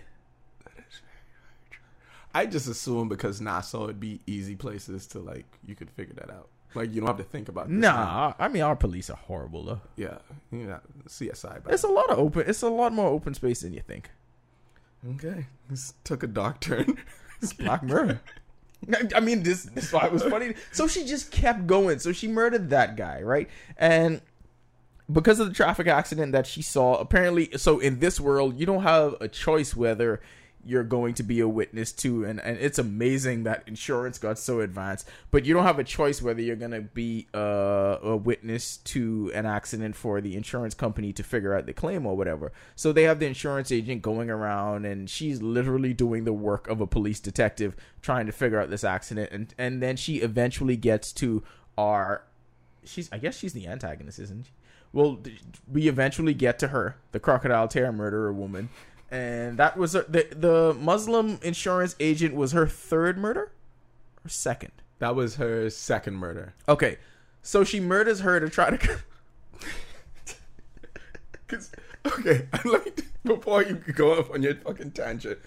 That is very, very true. I just assume because Nassau would be easy places to like you could figure that out. Like you don't have to think about. This Nah, I mean our police are horrible though. Yeah, yeah. CSI. But It's a lot of open. It's a lot more open space than you think. okay, this took a dark *laughs* turn. Black Mirror. *laughs* I- I mean, this this why it was funny. So she just kept going. So she murdered that guy, right? And because of the traffic accident that she saw, apparently, so in this world, you don't have a choice whether you're going to be a witness to, and and it's amazing that insurance got so advanced. But you don't have a choice whether you're gonna be uh, a witness to an accident for the insurance company to figure out the claim or whatever. So they have the insurance agent going around, and she's literally doing the work of a police detective trying to figure out this accident, and and then she eventually gets to our she's I guess she's the antagonist, isn't she? Well, we eventually get to her, the crocodile tear murderer woman, and that was her, the the Muslim insurance agent was her third murder or second. that was her second murder. Okay, so she murders her to try to. *laughs* 'Cause- okay, *laughs* let me before you go off on your fucking tangent.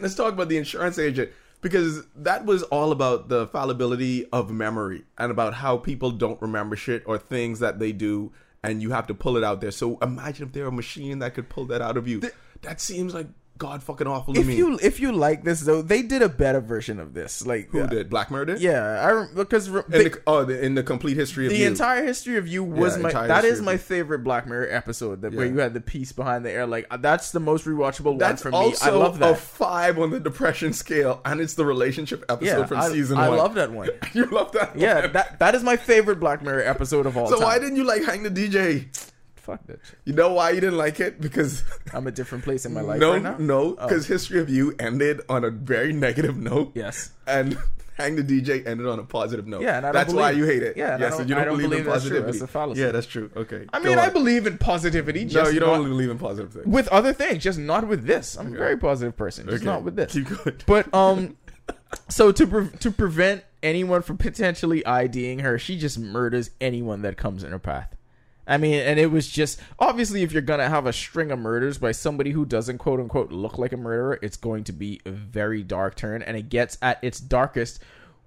Let's talk about the insurance agent because that was all about the fallibility of memory and about how people don't remember shit or things that they do and you have to pull it out there. So imagine if there were a machine that could pull that out of you. That seems like god fucking awful to if me. you if you like this though, they did a better version of this. Like Who did Black Murder? Yeah, I rem- because re- In the, oh, the, in the complete history of the you. entire history of you was Yeah, my that is my favorite Black Mirror episode that where you had the piece behind the air like uh, that's the most rewatchable That's one for me. I love a that. five on the depression scale, and it's the relationship episode yeah, from I, season I one. love that one. *laughs* you love that. Yeah, one? that that is my favorite Black Mirror episode of all time. So time. why didn't you like Hang the DJ? Fuck. You know why you didn't like it? Because *laughs* I'm a different place in my life no, right now. no, Oh. because History of You ended on a very negative note. Yes. and Hang the DJ ended on a positive note. Yeah, and I don't that's why you hate it. Yeah, yes, I don't- you don't, don't believe, believe in that's true. positivity. That's a fallacy. Yeah, that's true. Okay, I mean, I believe in positivity. No, you don't believe in positive things. with other things, just not with this. I'm a very positive person, just Okay, not with this. Keep going. But um, *laughs* so to pre- to prevent anyone from potentially IDing her, she just murders anyone that comes in her path. I mean, and it was just obviously if you're gonna have a string of murders by somebody who doesn't quote unquote look like a murderer, it's going to be a very dark turn, and it gets at its darkest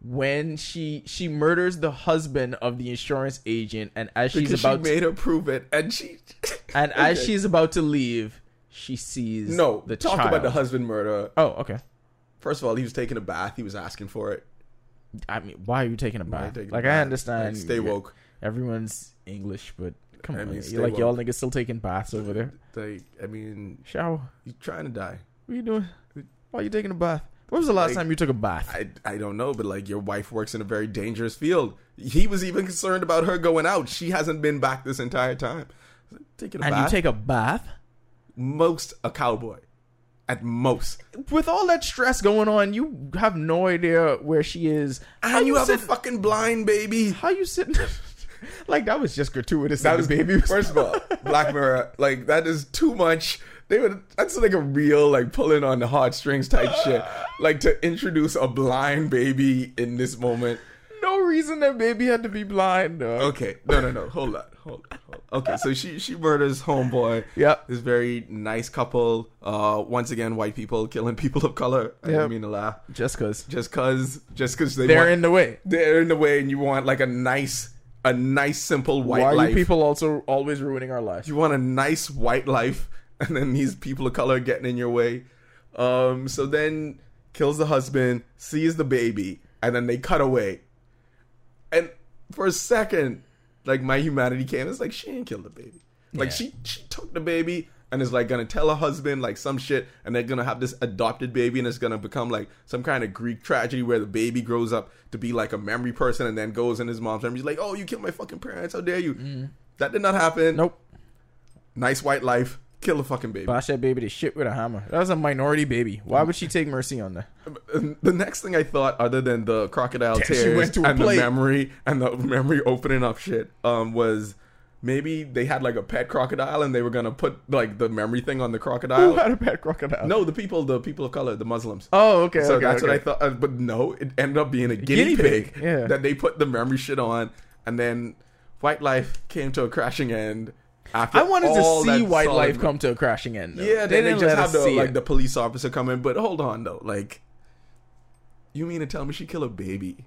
when she she murders the husband of the insurance agent, and as she's about she made her prove it, and she *laughs* and as she's about to leave, she sees no the talk child. about the husband murder. Oh, okay. First of all, he was taking a bath. He was asking for it. I mean, why are you taking a Why are you bath? taking a Like bath? I understand. Like, stay woke. Everyone's English, but come I on, mean, you like y'all niggas still taking baths over there. Like, I mean, Shower. he's trying to die. What are you doing? Why are you taking a bath? When was the last Like, time you took a bath? I, I don't know, but like your wife works in a very dangerous field. He was even concerned about her going out. She hasn't been back this entire time. Taking a and bath. you take a bath most a cowboy, at most, with all that stress going on. You have no idea where she is. How and you have a fucking blind baby. How you sitting? *laughs* *laughs* like that was just gratuitous. That was baby. First of all, *laughs* Black Mirror, like that is too much. They would. That's like a real like pulling on the heartstrings type shit. Like to introduce a blind baby in this moment. no reason that baby had to be blind. dog. Okay, no, no, no. Hold on, hold on. Hold on. Okay, so she she murders homeboy. Yep. This very nice couple. Uh, once again, white people killing people of color. I Yep. didn't mean to laugh. Just cause Just cause, just cause they they're want, in the way. they're in the way, and you want like a nice, a nice simple white Why are life. you people also always ruining our lives? you want a nice white life, *laughs* and then these people of color getting in your way. Um, so then kills the husband, sees the baby, and then they cut away. And for a second, like my humanity came. It's like she didn't kill the baby. Like Yeah. she she took the baby and is like gonna tell her husband like some shit, and they're gonna have this adopted baby, and it's gonna become like some kind of Greek tragedy where the baby grows up to be like a memory person, and then goes in his mom's memory. He's like, "Oh, you killed my fucking parents! How dare you?" That did not happen. Nope. Nice white life. Kill the fucking baby. Bash that baby to shit with a hammer. That was a minority baby. Why would she take mercy on that? *laughs* The next thing I thought, other than the crocodile Damn, tears a and the memory and the memory opening up shit, um, was maybe they had like a pet crocodile and they were gonna put like the memory thing on the Who crocodile. had a pet crocodile? No, the people, the people of color, the Muslims. Oh, okay. so okay, that's what I thought. Uh, but no, it ended up being a guinea, guinea pig, pig, yeah. that they put the memory shit on, and then White Life came to a crashing end. After I wanted to see White solid- Life come to a crashing end. though. Yeah, then they, didn't just have the see like it. the police officer come in. But hold on though, like, you mean to tell me she killed a baby?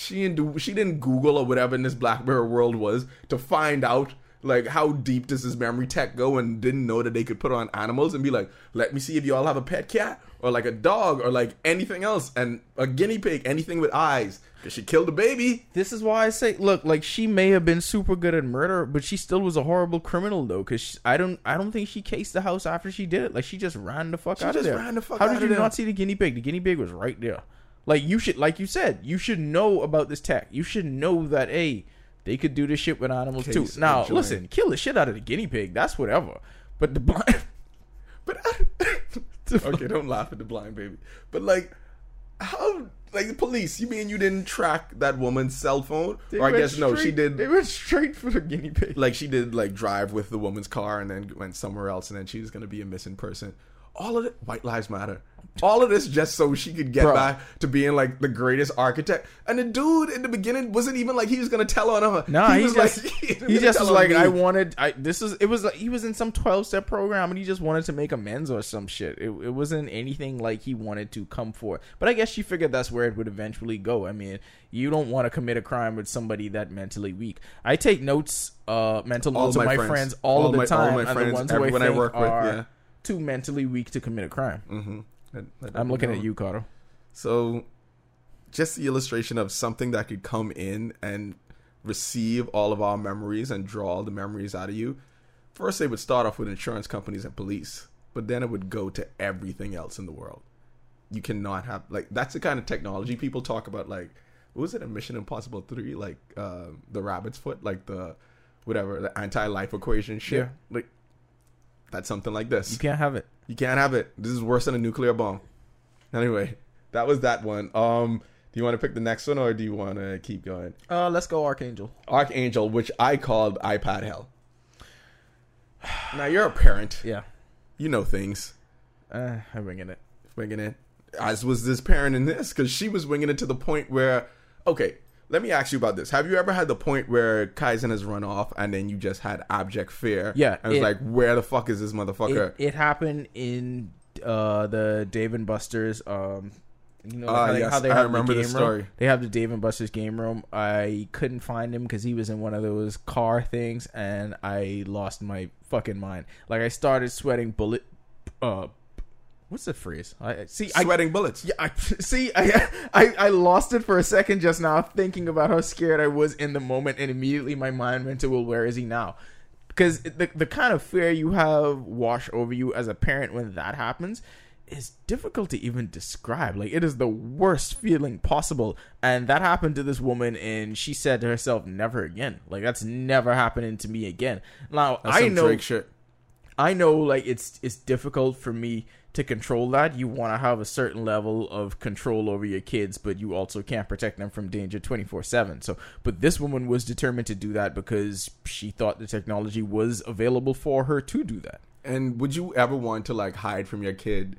She didn't do. She didn't Google or whatever in this Black Mirror world was to find out like how deep does this memory tech go, and didn't know that they could put on animals and be like, let me see if you all have a pet cat or like a dog or like anything else, and a guinea pig, anything with eyes, because she killed a baby. This is why I say, look, like she may have been super good at murder, but she still was a horrible criminal though. Because I don't, I don't think she cased the house after she did it. Like she just ran the fuck She out just of there. ran the fuck How did you there. not see the guinea pig? The guinea pig was right there. Like you should, like you said, you should know about this tech. You should know that hey, they could do this shit with animals too. Now enjoyed. listen, kill the shit out of the guinea pig. That's whatever. But the blind. *laughs* But *laughs* okay, don't laugh at the blind baby. But like, how? Like the police? You mean you didn't track that woman's cell phone? They or I guess no, she did. They went straight for the guinea pig. like she did like drive with the woman's car and then went somewhere else and then she was gonna be a missing person. All of it, White Lives Matter. All of this just so she could get Bro. back to being like the greatest architect. And the dude in the beginning wasn't even like he was gonna tell on her. No, he, was just like, *laughs* he, gonna just was like me. I wanted I this is it was like he was in some twelve step program and he just wanted to make amends or some shit. It, it wasn't anything like he wanted to come for. But I guess she figured that's where it would eventually go. I mean, you don't want to commit a crime with somebody that mentally weak. I take notes, uh, mental All notes my of my friends. friends, all, All of the my- all time, my and the ones I everyone I think work with, are yeah. Too mentally weak to commit a crime. Mhm. Let- let I'm looking at you, Carter. So, just the illustration of something that could come in and receive all of our memories and draw all the memories out of you. First, they would start off with insurance companies and police, but then it would go to everything else in the world. You cannot have like that's the kind of technology people talk about. Like, what was it in Mission Impossible Three? Like uh, the rabbit's foot, like the whatever the anti-life equation shit. Yeah. Like, that's something like this. You can't have it. You can't have it. This is worse than a nuclear bomb. Anyway, that was that one. Um, do you want to pick the next one or do you want to keep going? Uh, let's go, Arkangel. Arkangel, which I called iPad hell. *sighs* Now you're a parent. Yeah, You know things. uh, I'm winging it. Winging it. As was this parent in this, because she was winging it to the point where, okay, let me ask you about this. Have you ever had the point where Kaizen has run off and then you just had abject fear? Yeah, And it's it- like, where the fuck is this motherfucker? It, it happened in uh, the Dave and Buster's. Um, you know Ah, how, they, yes, how they have remember the the game story. room. They have the Dave and Buster's game room. I couldn't find him because he was in one of those car things, and I lost my fucking mind. Like I started sweating bullet. Uh, what's the phrase? I see. I, Sweating bullets. yeah, I *laughs* see. I, I I lost it for a second just now, thinking about how scared I was in the moment, and immediately my mind went to, "Well, where is he now?" Because the the kind of fear you have wash over you as a parent when that happens is difficult to even describe. Like it is the worst feeling possible, and that happened to this woman, and she said to herself, "Never again." Like that's never happening to me again. Now That's I know. I know like it's it's difficult for me to control that. You want to have a certain level of control over your kids, but you also can't protect them from danger 24/7. So, but this woman was determined to do that because she thought the technology was available for her to do that. And would you ever want to like hide from your kid?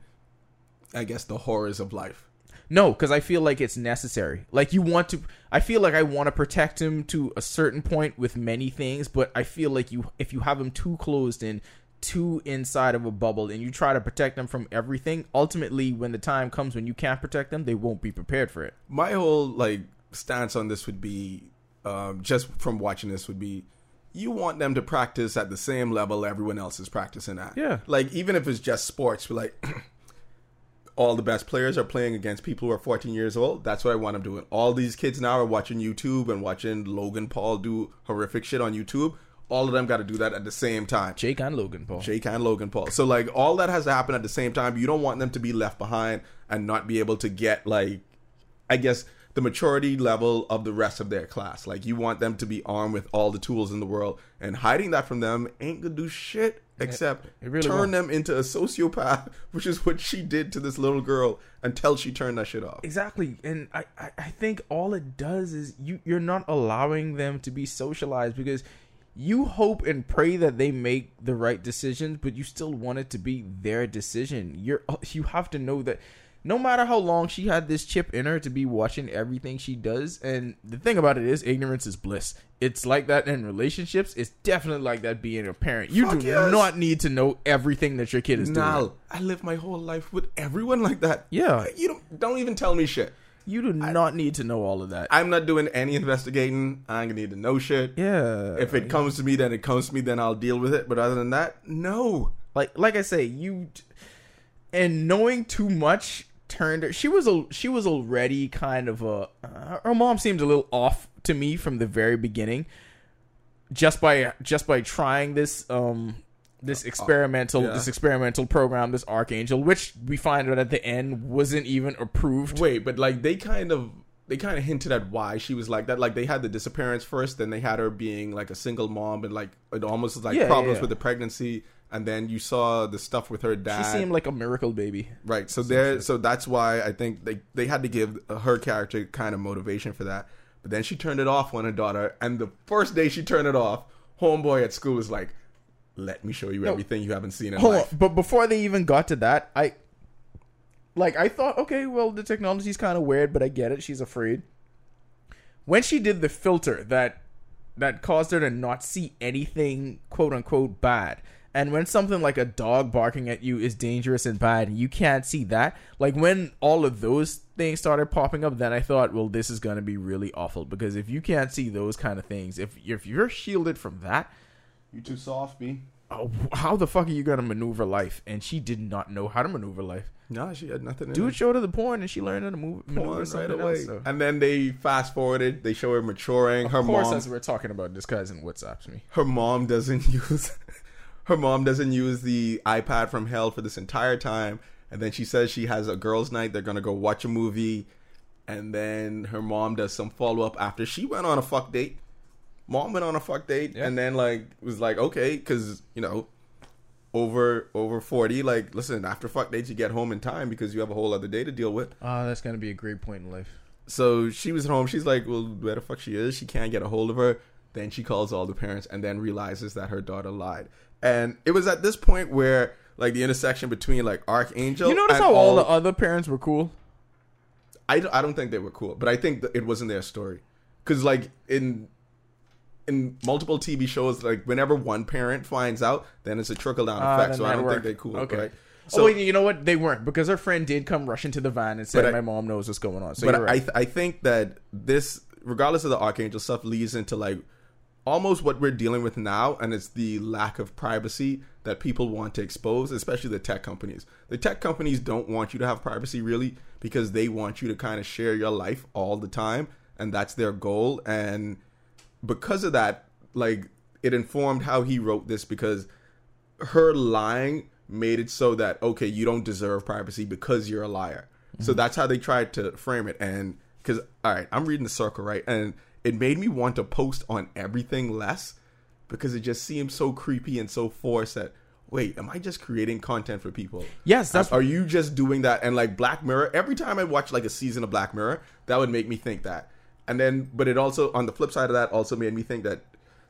I guess the horrors of life. No, because I feel like it's necessary. Like you want to, I feel like I want to protect him to a certain point with many things, but I feel like you, if you have him too closed in, too inside of a bubble, and you try to protect them from everything, ultimately, when the time comes when you can't protect them, they won't be prepared for it. My whole like stance on this would be, um, just from watching this, would be, you want them to practice at the same level everyone else is practicing at. Yeah. Like even if it's just sports, but like. *clears throat* All the best players are playing against people who are 14 years old. That's what I want them doing. All these kids now are watching YouTube and watching Logan Paul do horrific shit on YouTube. All of them got to do that at the same time. Jake and Logan Paul. Jake and Logan Paul. So like all that has to happen at the same time. You don't want them to be left behind and not be able to get like I guess the maturity level of the rest of their class. Like you want them to be armed with all the tools in the world and hiding that from them ain't gonna do shit except it really turn won't. them into a sociopath, *laughs* which is what she did to this little girl until she turned that shit off. Exactly, and I, I, I think all it does is you you're not allowing them to be socialized because you hope and pray that they make the right decisions, but you still want it to be their decision. You're you have to know that no matter how long she had this chip in her to be watching everything she does, and the thing about it is ignorance is bliss. It's like that in relationships. It's definitely like that being a parent. You Fuck do yes. not need to know everything that your kid is doing. Now I live my whole life with everyone like that. Yeah. you don't don't even tell me shit. You do not need to know all of that. I'm not doing any investigating. I ain't gonna need to know shit. yeah. If it comes to me, then it comes to me. Then I'll deal with it. But other than that, no. like like I say, you and knowing too much turned her. She was a she was already kind of a. Uh, her mom seemed a little off to me from the very beginning. Just by just by trying this um this oh, experimental yeah. this experimental program this Arkangel which we find out at the end wasn't even approved Wait, but like they kind of they kind of hinted at why she was like that. Like they had the disappearance first, then they had her being like a single mom and like it almost was like Yeah, problems yeah. with the pregnancy. And then you saw the stuff with her dad she seemed like a miracle baby Right. So there. So that's why I think they they had to give her character kind of motivation for that. But then she turned it off on her daughter, and the first day she turned it off, homeboy at school was like, "Let me show you everything you haven't seen in Hold on, but before they even got to that, I like I thought, okay, well the technology's kind of weird, but I get it. She's afraid. When she did the filter that that caused her to not see anything quote unquote bad. And when something like a dog barking at you is dangerous and bad, and you can't see that, like when all of those things started popping up, then I thought, well, this is going to be really awful because if you can't see those kind of things, if if you're shielded from that, You too soft, me. Oh, how the fuck are you gonna maneuver life? And she did not know how to maneuver life. No, she had nothing. In Dude her. showed her the porn, and she learned how to move Porn right away. else. So. And then they fast forwarded. They show her maturing. her Of course, mom. as we're talking about, this guy's in WhatsApps me. her mom doesn't *laughs* use her mom doesn't use the iPad from hell for this entire time and then she says she has a girls night they're to go watch a movie and then her mom does some follow up after she went on a fuck date mom went on a fuck date Yeah. and then like was like okay cuz you know over over 40 like listen after fuck dates you get home in time because you have a whole other day to deal with Oh, that's gonna be a great point in life. so she was home. She's like, well, where the fuck she is? She can't get a hold of her. Then she calls all the parents and then realizes that her daughter lied. And it was at this point where, like, the intersection between, like, Arkangel. You notice and how all the other parents were cool? I, d- I don't think they were cool, but I think it wasn't their story. Because, like, in in multiple TV shows, like, whenever one parent finds out, then it's a trickle down Ah, effect. then So I that don't worked. think they're cool. Okay. Right? oh wait, you know what? They weren't because her friend did come rushing to the van and said, But I- "My mom knows what's going on." So but you're I right. th- I think that this, regardless of the Arkangel stuff, leads into like almost what we're dealing with now, and it's the lack of privacy that people want to expose, especially the tech companies. The tech companies don't want you to have privacy really because they want you to kind of share your life all the time, and that's their goal. And because of that, like it informed how he wrote this because her lying made it so that okay you don't deserve privacy because you're a liar. So mm-hmm. that's how they tried to frame it. And because all right i'm reading the circle right? And it made me want to post on everything less because it just seemed so creepy and so forced that wait am i just creating content for people? Yes, that's- are you just doing that? And like black mirror every time i watch like a season of black mirror that would make me think that and then but it also on the flip side of that also made me think that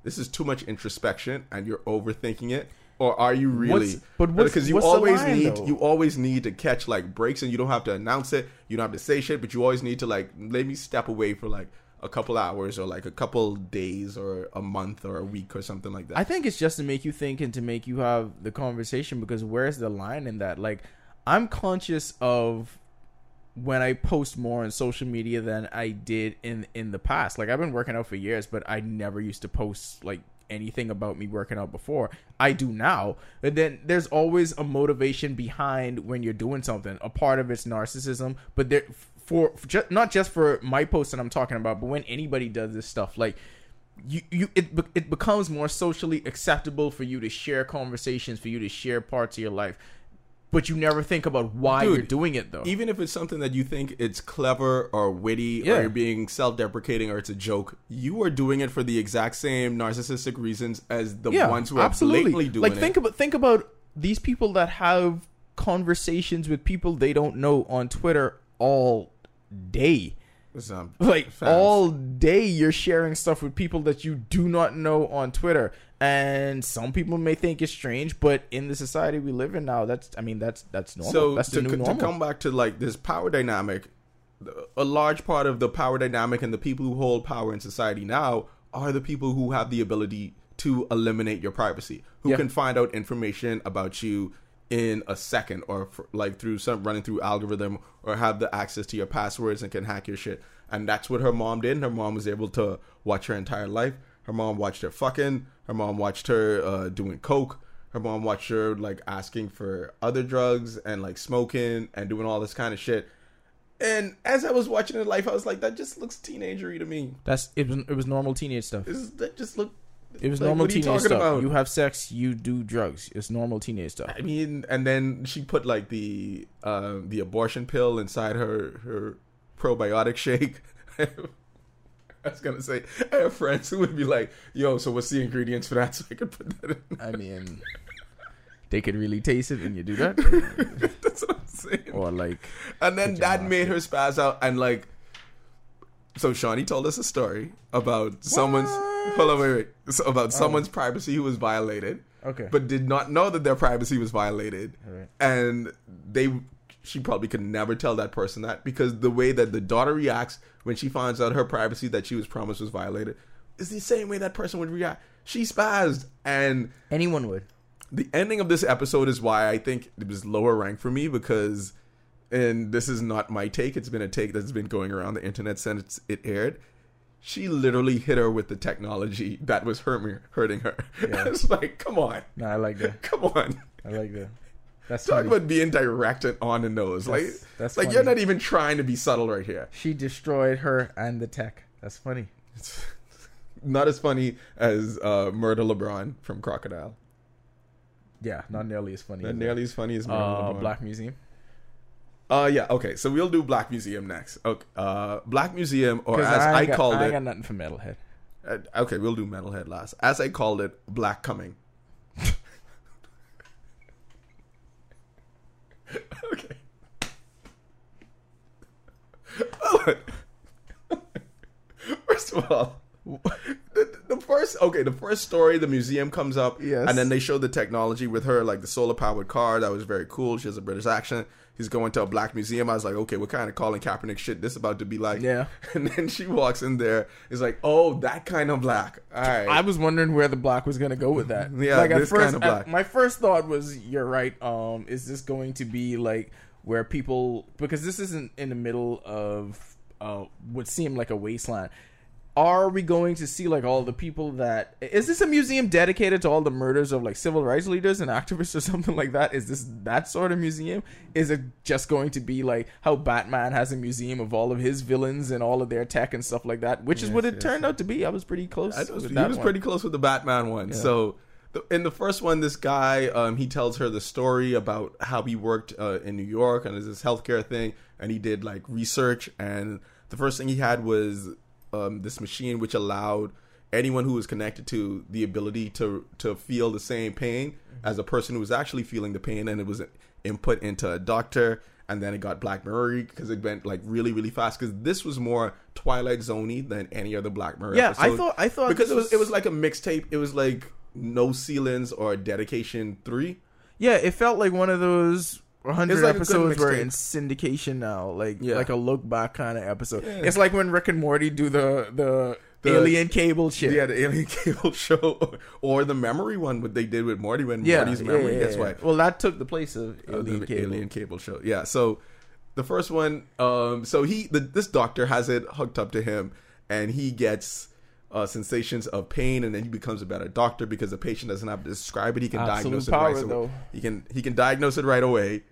this is too much introspection and you're overthinking it or are you really What's- but what's- because you always line, need though? you always need to catch like breaks and you don't have to announce it you don't have to say shit but you always need to like let me step away for like a couple hours or like a couple days or a month or a week or something like that I think it's just to make you think and to make you have the conversation because where's the line in that? Like, I'm conscious of when I post more on social media than I did in in the past. Like, I've been working out for years, but I never used to post like anything about me working out before. I do now. And then there's always a motivation behind when you're doing something. A part of it's narcissism, but there for, for ju- not just for my post that I'm talking about, but when anybody does this stuff, like you, you it, it becomes more socially acceptable for you to share conversations, for you to share parts of your life, but you never think about why Dude, you're doing it though. even if it's something that you think it's clever or witty Yeah. or you're being self-deprecating or it's a joke you are doing it for the exact same narcissistic reasons as the ones who are blatantly doing like it think about think about these people that have conversations with people they don't know on Twitter all day. Like fans. all day you're sharing stuff with people that you do not know on Twitter. And some people may think it's strange, but in the society we live in now, that's I mean that's that's normal. So that's to, new to come back to like this power dynamic, a large part of the power dynamic and the people who hold power in society now are the people who have the ability to eliminate your privacy, who Yeah. can find out information about you in a second or for, like through some running through algorithm or have the access to your passwords and can hack your shit. And that's what her mom did. Her mom was able to watch her entire life. Her mom watched her fucking. Her mom watched her uh, doing coke. Her mom watched her like asking for other drugs and like smoking and doing all this kind of shit. And as I was watching her life, I was like, that just looks teenagery to me. that's it was it was normal teenage stuff. Is, that just look. It was like, normal are you teenage stuff. about? You have sex, you do drugs. It's normal teenage stuff. I mean, and then she put like the uh, the abortion pill inside her her probiotic shake. *laughs* *laughs* I was gonna say I have friends who would be like, "Yo, so what's the ingredients for that?" *laughs* So I could put that in. I mean, they could really taste it when you do that, *laughs* That's what I'm saying. or like And then that made her spaz out and like. So Shawnee told us a story about someone's. Hold on, wait, wait. So about oh. someone's privacy who was violated. okay, but did not know that their privacy was violated. Right. And they she probably could never tell that person that because the way that the daughter reacts when she finds out her privacy that she was promised was violated is the same way that person would react. She spazzed and anyone would. the ending of this episode is why I think it was lower rank for me because and this is not my take, it's been a take that's been going around the internet since it aired. She literally hit her with the technology that was hurt hurting her. *laughs* Yeah. it's like, come on. No, I like that. Come on. I like that. That's Talk about being direct and on the nose. Like, That's- that's like funny. you're not even trying to be subtle right here. She destroyed her and the tech. That's funny. It's *laughs* not as funny as uh, Murder LeBron from Crocodile. Yeah, not nearly as funny. Not as nearly as funny as Murder uh, LeBron. Black Museum. Uh, yeah. Okay, so we'll do Black Museum next. Okay, uh, Black Museum, or as I, got, called I ain't it. got nothing for Metalhead. uh, okay, we'll do Metalhead last. As I called it, Black Coming. Okay. Oh, First of all, the, the first okay, the first story, the museum comes up, Yes. and then they show the technology with her, like the solar powered car. That was very cool. She has a British accent. He's going to a black museum. I was like, okay, what kind of Colin Kaepernick shit this about to be like? Yeah. *laughs* And then she walks in there. It's like, oh, that kind of black. All right. I was wondering where the black was gonna go with that. *laughs* Yeah, like at this first, kind of black. at- my first thought was, "You're right." Um, is this going to be like where people because this isn't in the middle of uh would seem like a wasteland? Are we going to see like all the people that is this a museum dedicated to all the murders of like civil rights leaders and activists or *laughs* something like that? Is this that sort of museum? Is it just going to be like how Batman has a museum of all of his villains and all of their tech and stuff like that? Which is what it yes, turned out to be. I was pretty close. I was, he was one. pretty close with the Batman one. So the, in the first one, this guy um, he tells her the story about how he worked uh, in New York and there's this healthcare thing, and he did like research. And the first thing he had was um, this machine which allowed anyone who was connected to the ability to to feel the same pain as a person who was actually feeling the pain, and it was input into a doctor. And then it got Black Mirror because it went like really, really fast. Because this was more Twilight Zoney than any other Black Mirror. Yeah, I thought- I thought because it was was- it was like a mixtape. It was like no ceilings or dedication three. Yeah, it felt like one of those hundred like episodes were in syndication now, like Yeah. like a look back kind of episode. Yeah. It's like when Rick and Morty do the the, The- alien cable shit. Yeah, the Alien *laughs* Cable show *laughs* or the memory one, what they did with Morty when yeah, Morty's memory yeah. wiped. Well, that took the place of Uh, alien the cable. Alien Cable show. Yeah. So the first one, um, so he the, this doctor has it hooked up to him, and he gets uh, sensations of pain, and then he becomes a better doctor because the patient doesn't have to describe it. He can Absolute diagnose it power, right. away. He can he can diagnose it right away,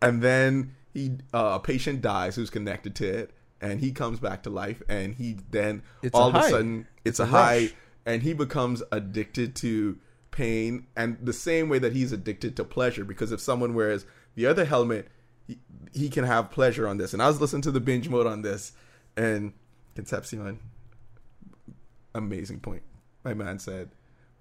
and then he uh, a patient dies who's connected to it, and he comes back to life, and he then It's a all of a sudden it's, It's a, a high and he becomes addicted to pain and the same way that he's addicted to pleasure because if someone wears the other helmet he, he can have pleasure on this. And i was listening to the binge mode on this and concepcion amazing point. My man said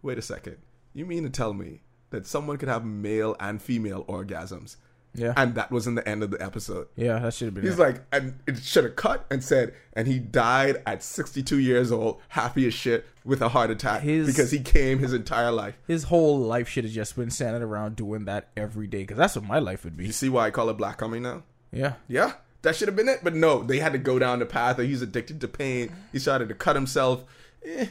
wait a second. You mean to tell me that someone could have male and female orgasms Yeah. and that was in the end of the episode. Yeah, that should have been. He's it. like, and it should have cut and said, and he died at 62 years old, happy as shit, with a heart attack His- because he came his entire life. his whole life should have just been standing around doing that every day because that's what my life would be. You see why I call it Black Coming now? Yeah. Yeah, that should have been it. But no, they had to go down the path of he's addicted to pain. He started to cut himself. Eh,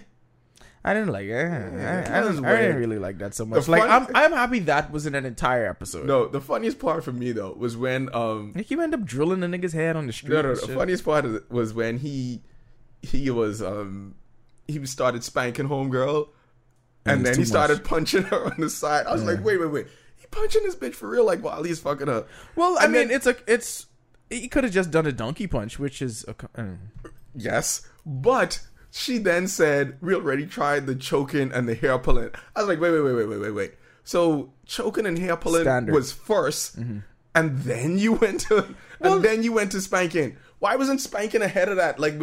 I didn't like it. I, I, I, didn't, I didn't really like that so much. Like, I'm, I'm happy that wasn't an entire episode. no, the funniest part for me though was when um Like, you end up drilling the nigga's head on the street. no no and the funniest part was when he he was um he started spanking homegirl and was then he started much. punching her on the side. I was like, wait wait wait, he punching this bitch for real like while he's fucking her. Well, I And mean, then- it's a, it's. He could have just done a donkey punch, which is a. uh, Yes, but she then said we already tried the choking and the hair pulling. I was like, wait, wait, wait, wait, wait, wait, wait. So choking and hair pulling Standard. was 1st mm-hmm. and then you went to and then you went to spanking. Why wasn't spanking ahead of that? Like,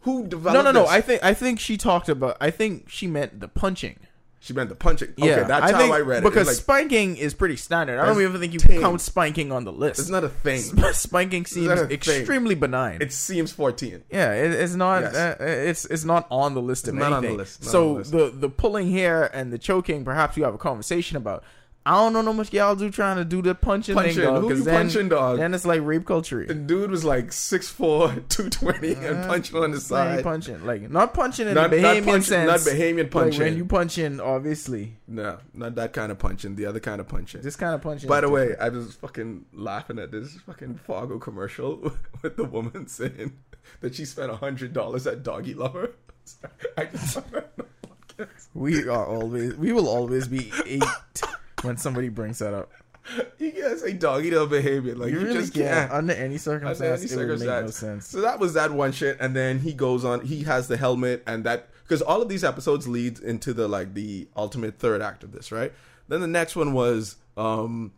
who developed? No, no, no. this? I think I think she talked about. I think she meant the punching. She meant the punching. Yeah, okay, that's I how I read it. because like, spanking is pretty standard. I don't even think you tame. count spanking on the list. it's not a thing. *laughs* spanking seems a thing. extremely benign. It seems fourteen. yeah, it, it's not. Yes. Uh, it's it's not on the list of It's not on the list, on so the list. the the pulling hair and the choking, perhaps you have a conversation about. I don't know how much y'all do trying to do the punching, Punching. thing, dog. Who you then, punching, dog? Then it's like rape culture. The dude was like 6'4", *laughs* 220 and mm-hmm. punching on the Like side. punching, like not punching in Not- the not Bahamian punching- sense, not Bahamian Like punching. when you punching, obviously, No, not that kind of punching. The other kind of punching. this kind of punching. By the way, different. I was fucking laughing at this fucking Fargo commercial *laughs* with the woman *laughs* saying that she spent hundred dollars at Doggy Lover. I just saw that on the podcast. we are always, we will always be eight when somebody brings that up. You can't say doggy dog behavior. Like you, You really just can't can't. under any Under circumstance. any it would make no sense. So that was that one shit, and then he goes on. He has the helmet, and that because all of these episodes lead into the like the ultimate third act of this, right? Then the next one was um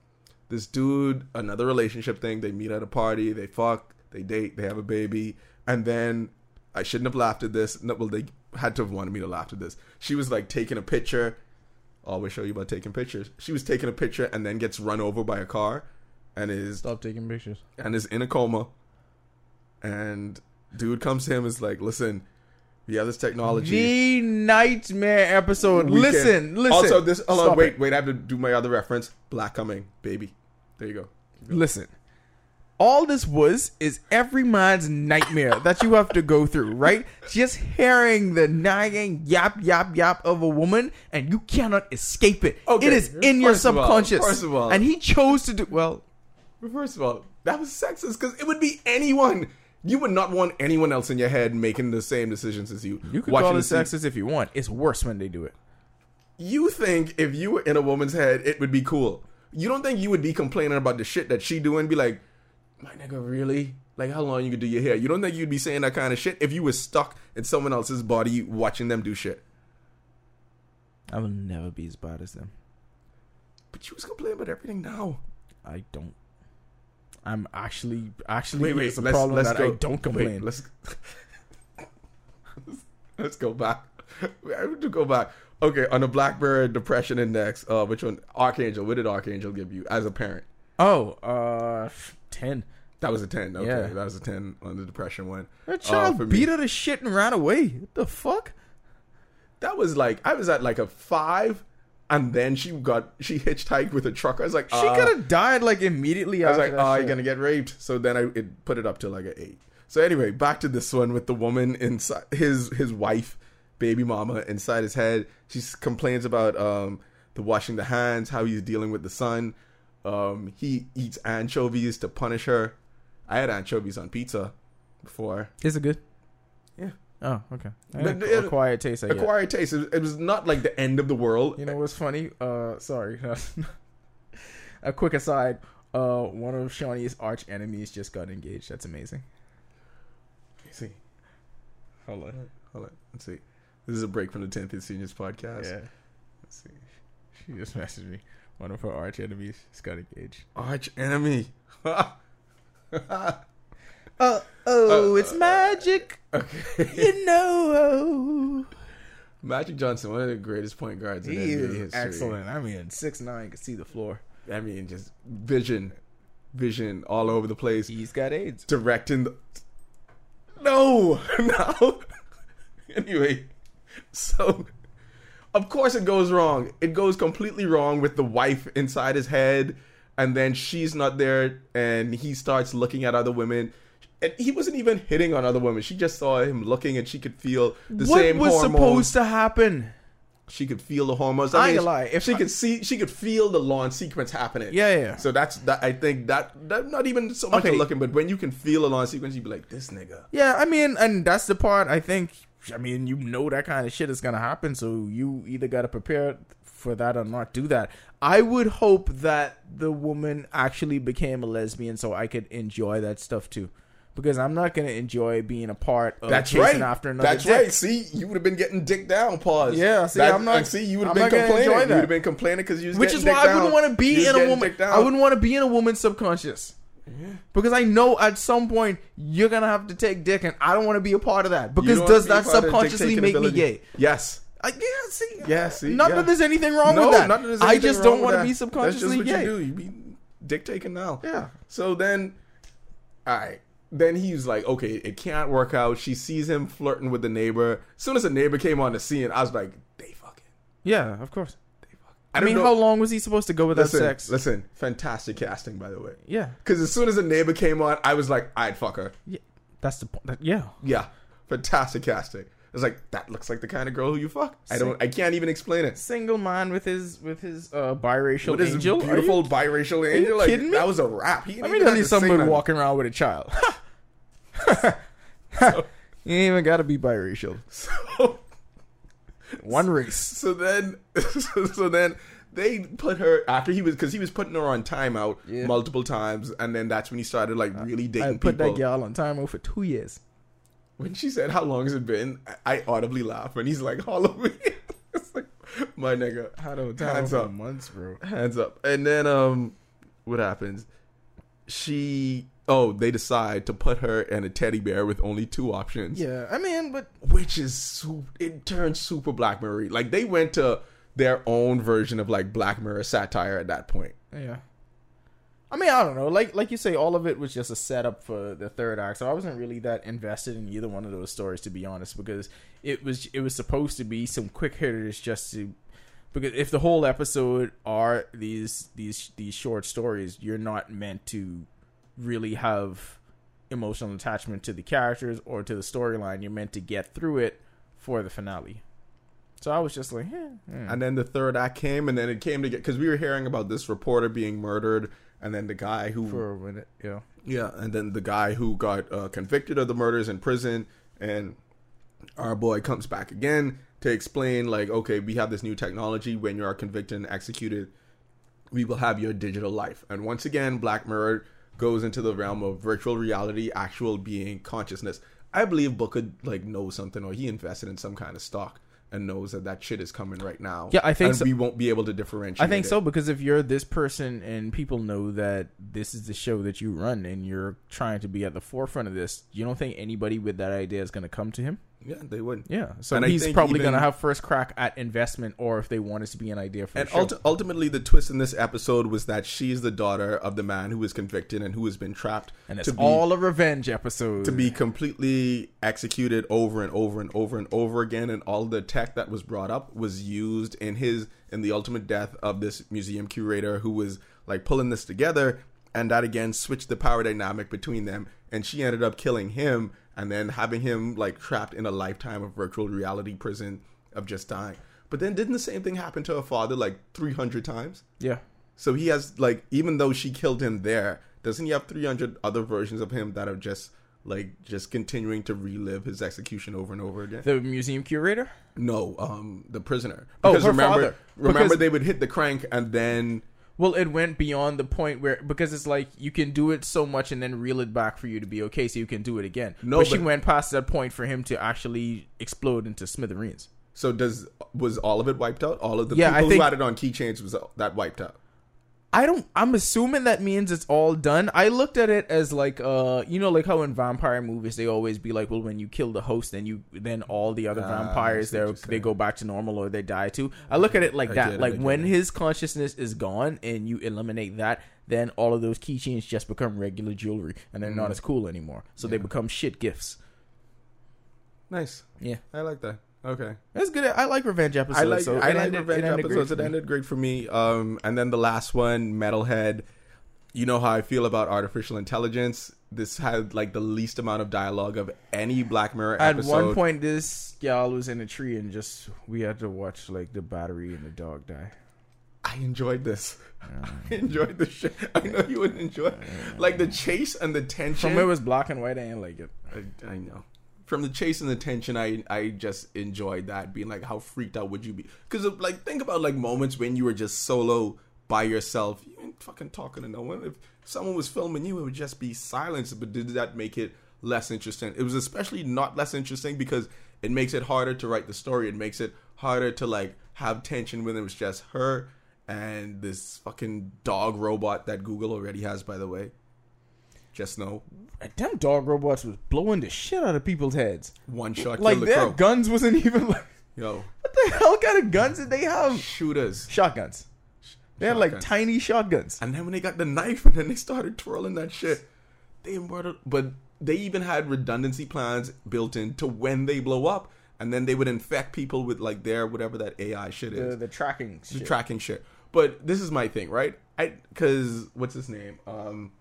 this dude, another relationship thing. They meet at a party, they fuck, they date, they have a baby, and then I shouldn't have laughed at this. No, well, they had to have wanted me to laugh at this. She was like taking a picture. Always show you about taking pictures. She was taking a picture and then gets run over by a car, and is Stop taking pictures. and is in a coma. And dude comes to him and is like, "Listen, we have this technology. The nightmare episode. We listen, can- listen. Also, this. Hold on, wait, it. wait. I have to do my other reference. Black coming, baby. There you go. Listen. All this was is every man's nightmare that you have to go through, right? Just hearing the nagging yap yap yap of a woman, and you cannot escape it. Okay, It is in your of all- subconscious. first of all- and he chose to do well. First of all, that was sexist because it would be anyone. You would not want anyone else in your head making the same decisions as you. You can call it sexist if you want. It's worse when they do it. You think if you were in a woman's head, it would be cool. You don't think you would be complaining about the shit that she doing? Be like, my nigga, really? Like, how long you could do your hair? You don't think you'd be saying that kind of shit if you were stuck in someone else's body watching them do shit? I will never be as bad as them. But you was complaining about everything now. I don't. I'm actually actually Wait, wait. it's a Let's problem let's that go. I don't complain. Wait, let's *laughs* let's go back. I have to go back. Okay, on the Blackbird Depression Index, uh, which one? Arkangel. What did Arkangel give you as a parent? Oh, uh, ten. That was a ten. Okay, Yeah. that was a ten on the depression one. That Uh, child me- beat her to shit and ran away. What the fuck? That was like I was at like a five, and then she got she hitchhiked with a truck. I was like, She uh, could have died like immediately I was like, oh, shit. you're gonna get raped. So then I it put it up to like an eight. So anyway, back to this one with the woman inside his his wife, baby mama inside his head. She complains about um the washing the hands, how he's dealing with the son. Um, he eats anchovies to punish her. I had anchovies on pizza before. Is it good? Yeah. Oh, okay. But A- it- acquired taste. I get. Acquired taste. It, it was not like the end of the world. You know what's funny? Uh, sorry. *laughs* a quick aside. Uh, one of Shawnee's arch enemies just got engaged. That's amazing. Let's see. Hold on. Hold on. Let's see. This is a break from the 10th Seniors podcast. Yeah. Let's see. She just messaged me. One of her arch enemies just got engaged. Arch enemy. *laughs* Uh oh, it's magic. *laughs* okay. You know. Magic Johnson, one of the greatest point guards in He NBA is history. excellent. I mean, six nine can see the floor. I mean, just vision. vision all over the place, He's got AIDS. directing. The... No, *laughs* no. anyway, so of course it goes wrong. It goes completely wrong with the wife inside his head, and then she's not there, and he starts looking at other women. And he wasn't even hitting on other women. She just saw him looking, and she could feel the what same was hormones. supposed to happen? she could feel the hormones. I I, ain't mean, gonna lie, if she I- could see, she could feel the lawn sequence happening. Yeah, yeah, yeah. So that's that. I think that that not even so much Okay. looking, but when you can feel a lawn sequence, you'd be like, this nigga. Yeah, I mean, and that's the part I think. I mean, you know that kind of shit is gonna happen, so you either gotta prepare for that or not do that. I would hope that the woman actually became a lesbian, so I could enjoy that stuff too, because I'm not gonna enjoy being a part of That's chasing right. after another. That's dick. right. See, you would have been getting dick down. Pause. Yeah, see, That- I'm not- and See, you would have been not gonna enjoy complaining. You that. would have been complaining because you was Which getting is dick why I wouldn't down. want to You be was in a getting woman. dick down. I wouldn't want to be in a woman's subconscious. Because I know at some point you're gonna have to take dick, and I don't want to be a part of that. Because does that be part of the subconsciously make me gay? Yes. I, yeah, see, Yeah, see, not yeah. that there's anything wrong no, with that. not that there's I just don't want to be That's just what gay. you do. You be dick taking now. Yeah. So then, all right. Then he's like, okay, it can't work out. She sees him flirting with the neighbor. As soon as the neighbor came on the scene, I was like, they fucking. Yeah, of course. I, don't mean, know- how long was he supposed to go without Listen, sex? listen, fantastic casting, by the way. Yeah, Because as soon as the neighbor came on, I was like, I'd fuck her. yeah, that's the point. That- Yeah, Yeah, fantastic casting. It's like that looks like the kind of girl who you fuck. I don't. I can't even explain it. single man with his with his uh, biracial With his angel. Are you- beautiful biracial angel, like kidding me? that was a rap. He didn't Let me tell you somebody walking around with a child. *laughs* *laughs* you ain't even got to be biracial. *laughs* So, One race. so then, *laughs* so, then they put her after he was because he was putting her on timeout Yeah. multiple times, and then that's when he started like really dating I put people. that gal on timeout for two years. When she said, "How long has it been?" I I audibly laugh, and he's like, "Halloween." *laughs* it's like, my nigga, hands up. months, bro. hands up. And then um what happens? She oh, they decide to put her in a teddy bear with only two options. Yeah, I mean, but Which is it turns super Black Mirror. Like they went to their own version of like Black Mirror satire at that point. Yeah. I mean, I don't know. Like like you say, all of it was just a setup for the third act. So I wasn't really that invested in either one of those stories, to be honest, because it was it was supposed to be some quick hitters just to because if the whole episode are these these these short stories, you're not meant to really have emotional attachment to the characters or to the storyline. You're meant to get through it for the finale. So I was just like, eh, eh. And then the third act came, and then it came to get because we were hearing about this reporter being murdered, and then the guy who for a minute, yeah. Yeah, and then the guy who got uh, convicted of the murders in prison, and our boy comes back again to explain, like, okay, we have this new technology. When you are convicted and executed, we will have your digital life. And once again, Black Mirror goes into the realm of virtual reality, actual being, consciousness. I believe Brooker like knows something, or he invested in some kind of stock and knows that that shit is coming right now. Yeah, I think and so. we won't be able to differentiate. I think it. so because if you're this person and people know that this is the show that you run and you're trying to be at the forefront of this, you don't think anybody with that idea is going to come to him? Yeah, they would. Yeah, so And he's probably even- going to have first crack at investment, or if they want it to be an idea for And ulti- ultimately, the twist in this episode was that she's the daughter of the man who was convicted and who has been trapped and it's to be all a revenge episode. to be completely executed over and over and over and over again. And all the tech that was brought up was used in his in the ultimate death of this museum curator who was like pulling this together. And that again switched the power dynamic between them. And she ended up killing him and then having him like trapped in a lifetime of virtual reality prison of just dying. But then didn't the same thing happen to her father like 300 times? yeah. So he has like even though she killed him there, doesn't he have 300 other versions of him that are just like just continuing to relive his execution over and over again? The museum curator? no, um the prisoner. Oh, Because her remember father. remember Because- they would hit the crank and then Well, it went beyond the point where because it's like you can do it so much and then reel it back for you to be okay, so you can do it again. No, but, she went past that point for him to actually explode into smithereens. so does was all of it wiped out? All of the Yeah, people think- who had it on keychains was that wiped out. I don't. I'm assuming that means it's all done. I looked at it as like, uh, you know, like how in vampire movies they always be like, well, when you kill the host, then you then all the other Ah, vampires they they go back to normal or they die too. I look at it like I that. it, like when it. his consciousness is gone and you eliminate that, then all of those keychains just become regular jewelry and they're not Mhm. as cool anymore. So they become shit gifts. Nice. Yeah, I like that. Okay. that's good. I like revenge episodes. I like so I like ended- revenge it episodes. It ended great for me. Um, and then the last one, Metalhead. You know how I feel about artificial intelligence. This had like the least amount of dialogue of any Black Mirror episode. At one point, this gal was in a tree and just we had to watch like the battery and the dog die. I enjoyed this. *laughs* I enjoyed the shit. I know you wouldn't enjoy like the chase and the tension. From it was black and white. I didn't like it. I, I know. From the chase and the tension, I I just enjoyed that. Being like, how freaked out would you be? Because like, think about like moments when you were just solo by yourself. You ain't fucking talking to no one. If someone was filming you, it would just be silence. But did that make it less interesting? It was especially not less interesting because it makes it harder to write the story. It makes it harder to like have tension when it was just her and this fucking dog robot that Google already has. By the way, just know Them dog robots was blowing the shit out of people's heads. one shot Like their crow. guns wasn't *laughs* even like Yo, what the hell kind of guns did they have? shooters. Shotguns. They had like tiny shotguns. And then when they got the knife *laughs* and then they started twirling that shit, they murdered. But they even had redundancy plans built in to when they blow up, and then they would infect people with like their whatever that AI shit is, The, the tracking. the shit. tracking shit. But this is my thing, right? I because what's his name? Um,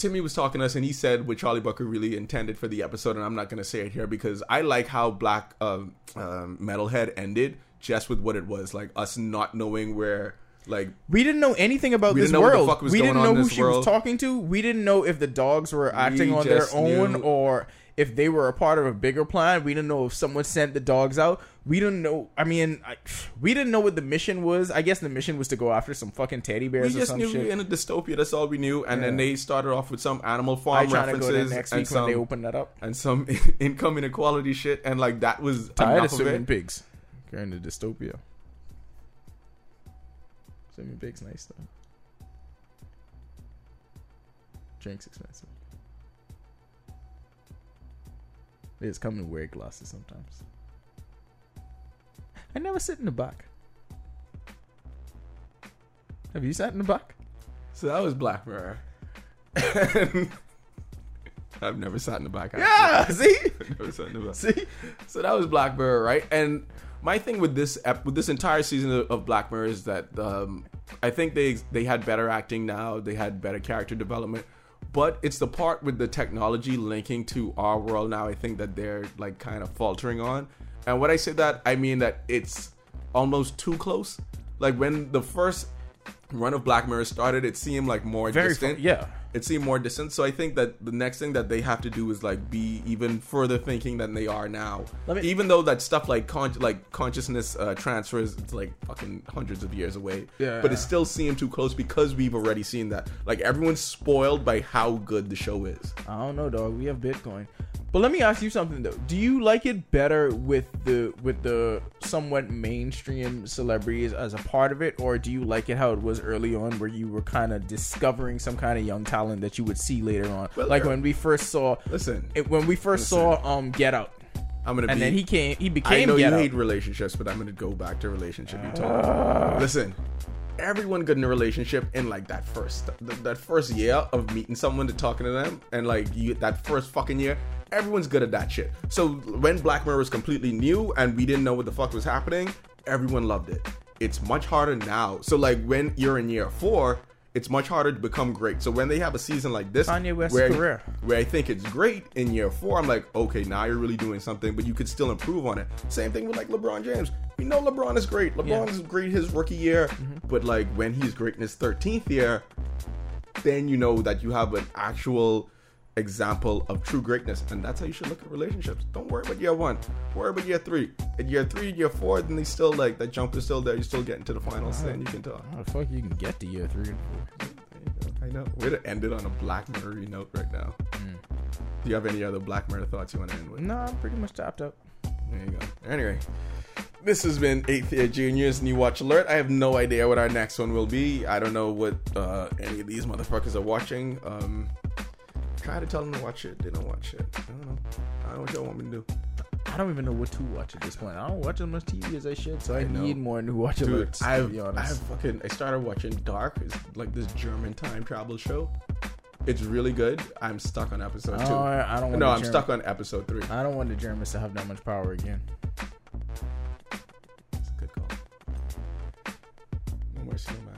Timmy was talking to us, and he said what Charlie Brooker really intended for the episode, and I'm not going to say it here because I like how Black um, um, Metalhead ended just with what it was, like us not knowing where, like We didn't know anything about this didn't know what the world. we didn't know who she was talking to. We didn't know if the dogs were acting on their own knew- or if they were a part of a bigger plan. We didn't know if someone sent the dogs out. We didn't know. I mean, I, *sighs* we didn't know what the mission was. I guess the mission was to go after some fucking teddy we bears or just some knew we shit. were in a dystopia. That's all we knew. And then they started off with some Animal I Farm trying to go there references and when they some open that up. and some *laughs* income inequality shit, and like that was Tired of swimming pigs. You're in dystopia. Swimming pigs, nice though. Drinks expensive. They just come weird glasses sometimes. I never sit in the back. Have you sat in the back? So that was Black Mirror. *laughs* I've never sat in the back. actually. Yeah, see? I've *laughs* never sat in the back. See? So that was Black Mirror, right? And my thing with this ep- with this entire season of, of Black Mirror is that um, I think they they had better acting now, they had better character development, but it's the part with the technology linking to our world now. I think that they're like kind of faltering on. And when I say that, I mean that it's almost too close. Like when the first run of Black Mirror started, it seemed like more Very distant fun. Yeah. it seemed more distant. So I think that the next thing that they have to do is like be even further thinking than they are now. Me- even though that stuff like con- like consciousness uh, transfers, it's like fucking hundreds of years away. Yeah. But it still seemed too close because we've already seen that. Like everyone's spoiled by how good the show is. I don't know, dog. We have Bitcoin. But let me ask you something though. Do you like it better with the with the somewhat mainstream celebrities as a part of it, or do you like it how it was early on, where you were kind of discovering some kind of young talent that you would see later on? Well, like when we first saw Listen, it, when we first Listen. saw um Get Out, I'm gonna be and be. then he came, he became. I know you Out. hate relationships, but I'm gonna go back to relationship you talk. Listen, everyone good in a relationship in like that first th- that first year of meeting someone to talking to them, and like you that first fucking year, everyone's good at that shit. So when Black Mirror was completely new and we didn't know what the fuck was happening, everyone loved it. It's much harder now. So like when you're in year four. It's much harder to become great. So when they have a season like this, Kanye West's where, career. where I think it's great in year four, I'm like, okay, now you're really doing something, but you could still improve on it. Same thing with like LeBron James. We know LeBron is great. LeBron is great his rookie year, mm-hmm. but like when he's great in his 13th year, then you know that you have an actual example of true greatness, and that's how you should look at relationships. Don't worry about year one. Worry about year three. At year three, year four, then they still like that jump is still there. You're still getting to the finals, then you can talk. How the fuck you can get to year three and four? I know. We're to end it on a Black Mirror note right now. Do you have any other Black Mirror thoughts you want to end with? No, I'm pretty much tapped up. There you go. Anyway, this has been Eighth Year Juniors New Watch Alert. I have no idea what our next one will be. I don't know what uh, any of these motherfuckers are watching. Um, try to tell them to watch it. They don't watch it. I don't know. I don't know what y'all want me to do. I don't even know what to watch at this point. I don't watch as much TV as I should, so I, I need more new watch Dude, alerts. I've, I've fucking I started watching Dark. It's like this German time travel show. It's really good. I'm stuck on episode oh, two. I, I don't. no, I'm stuck on episode three. I don't want the Germans to have that much power again. It's a good call. No more cinema.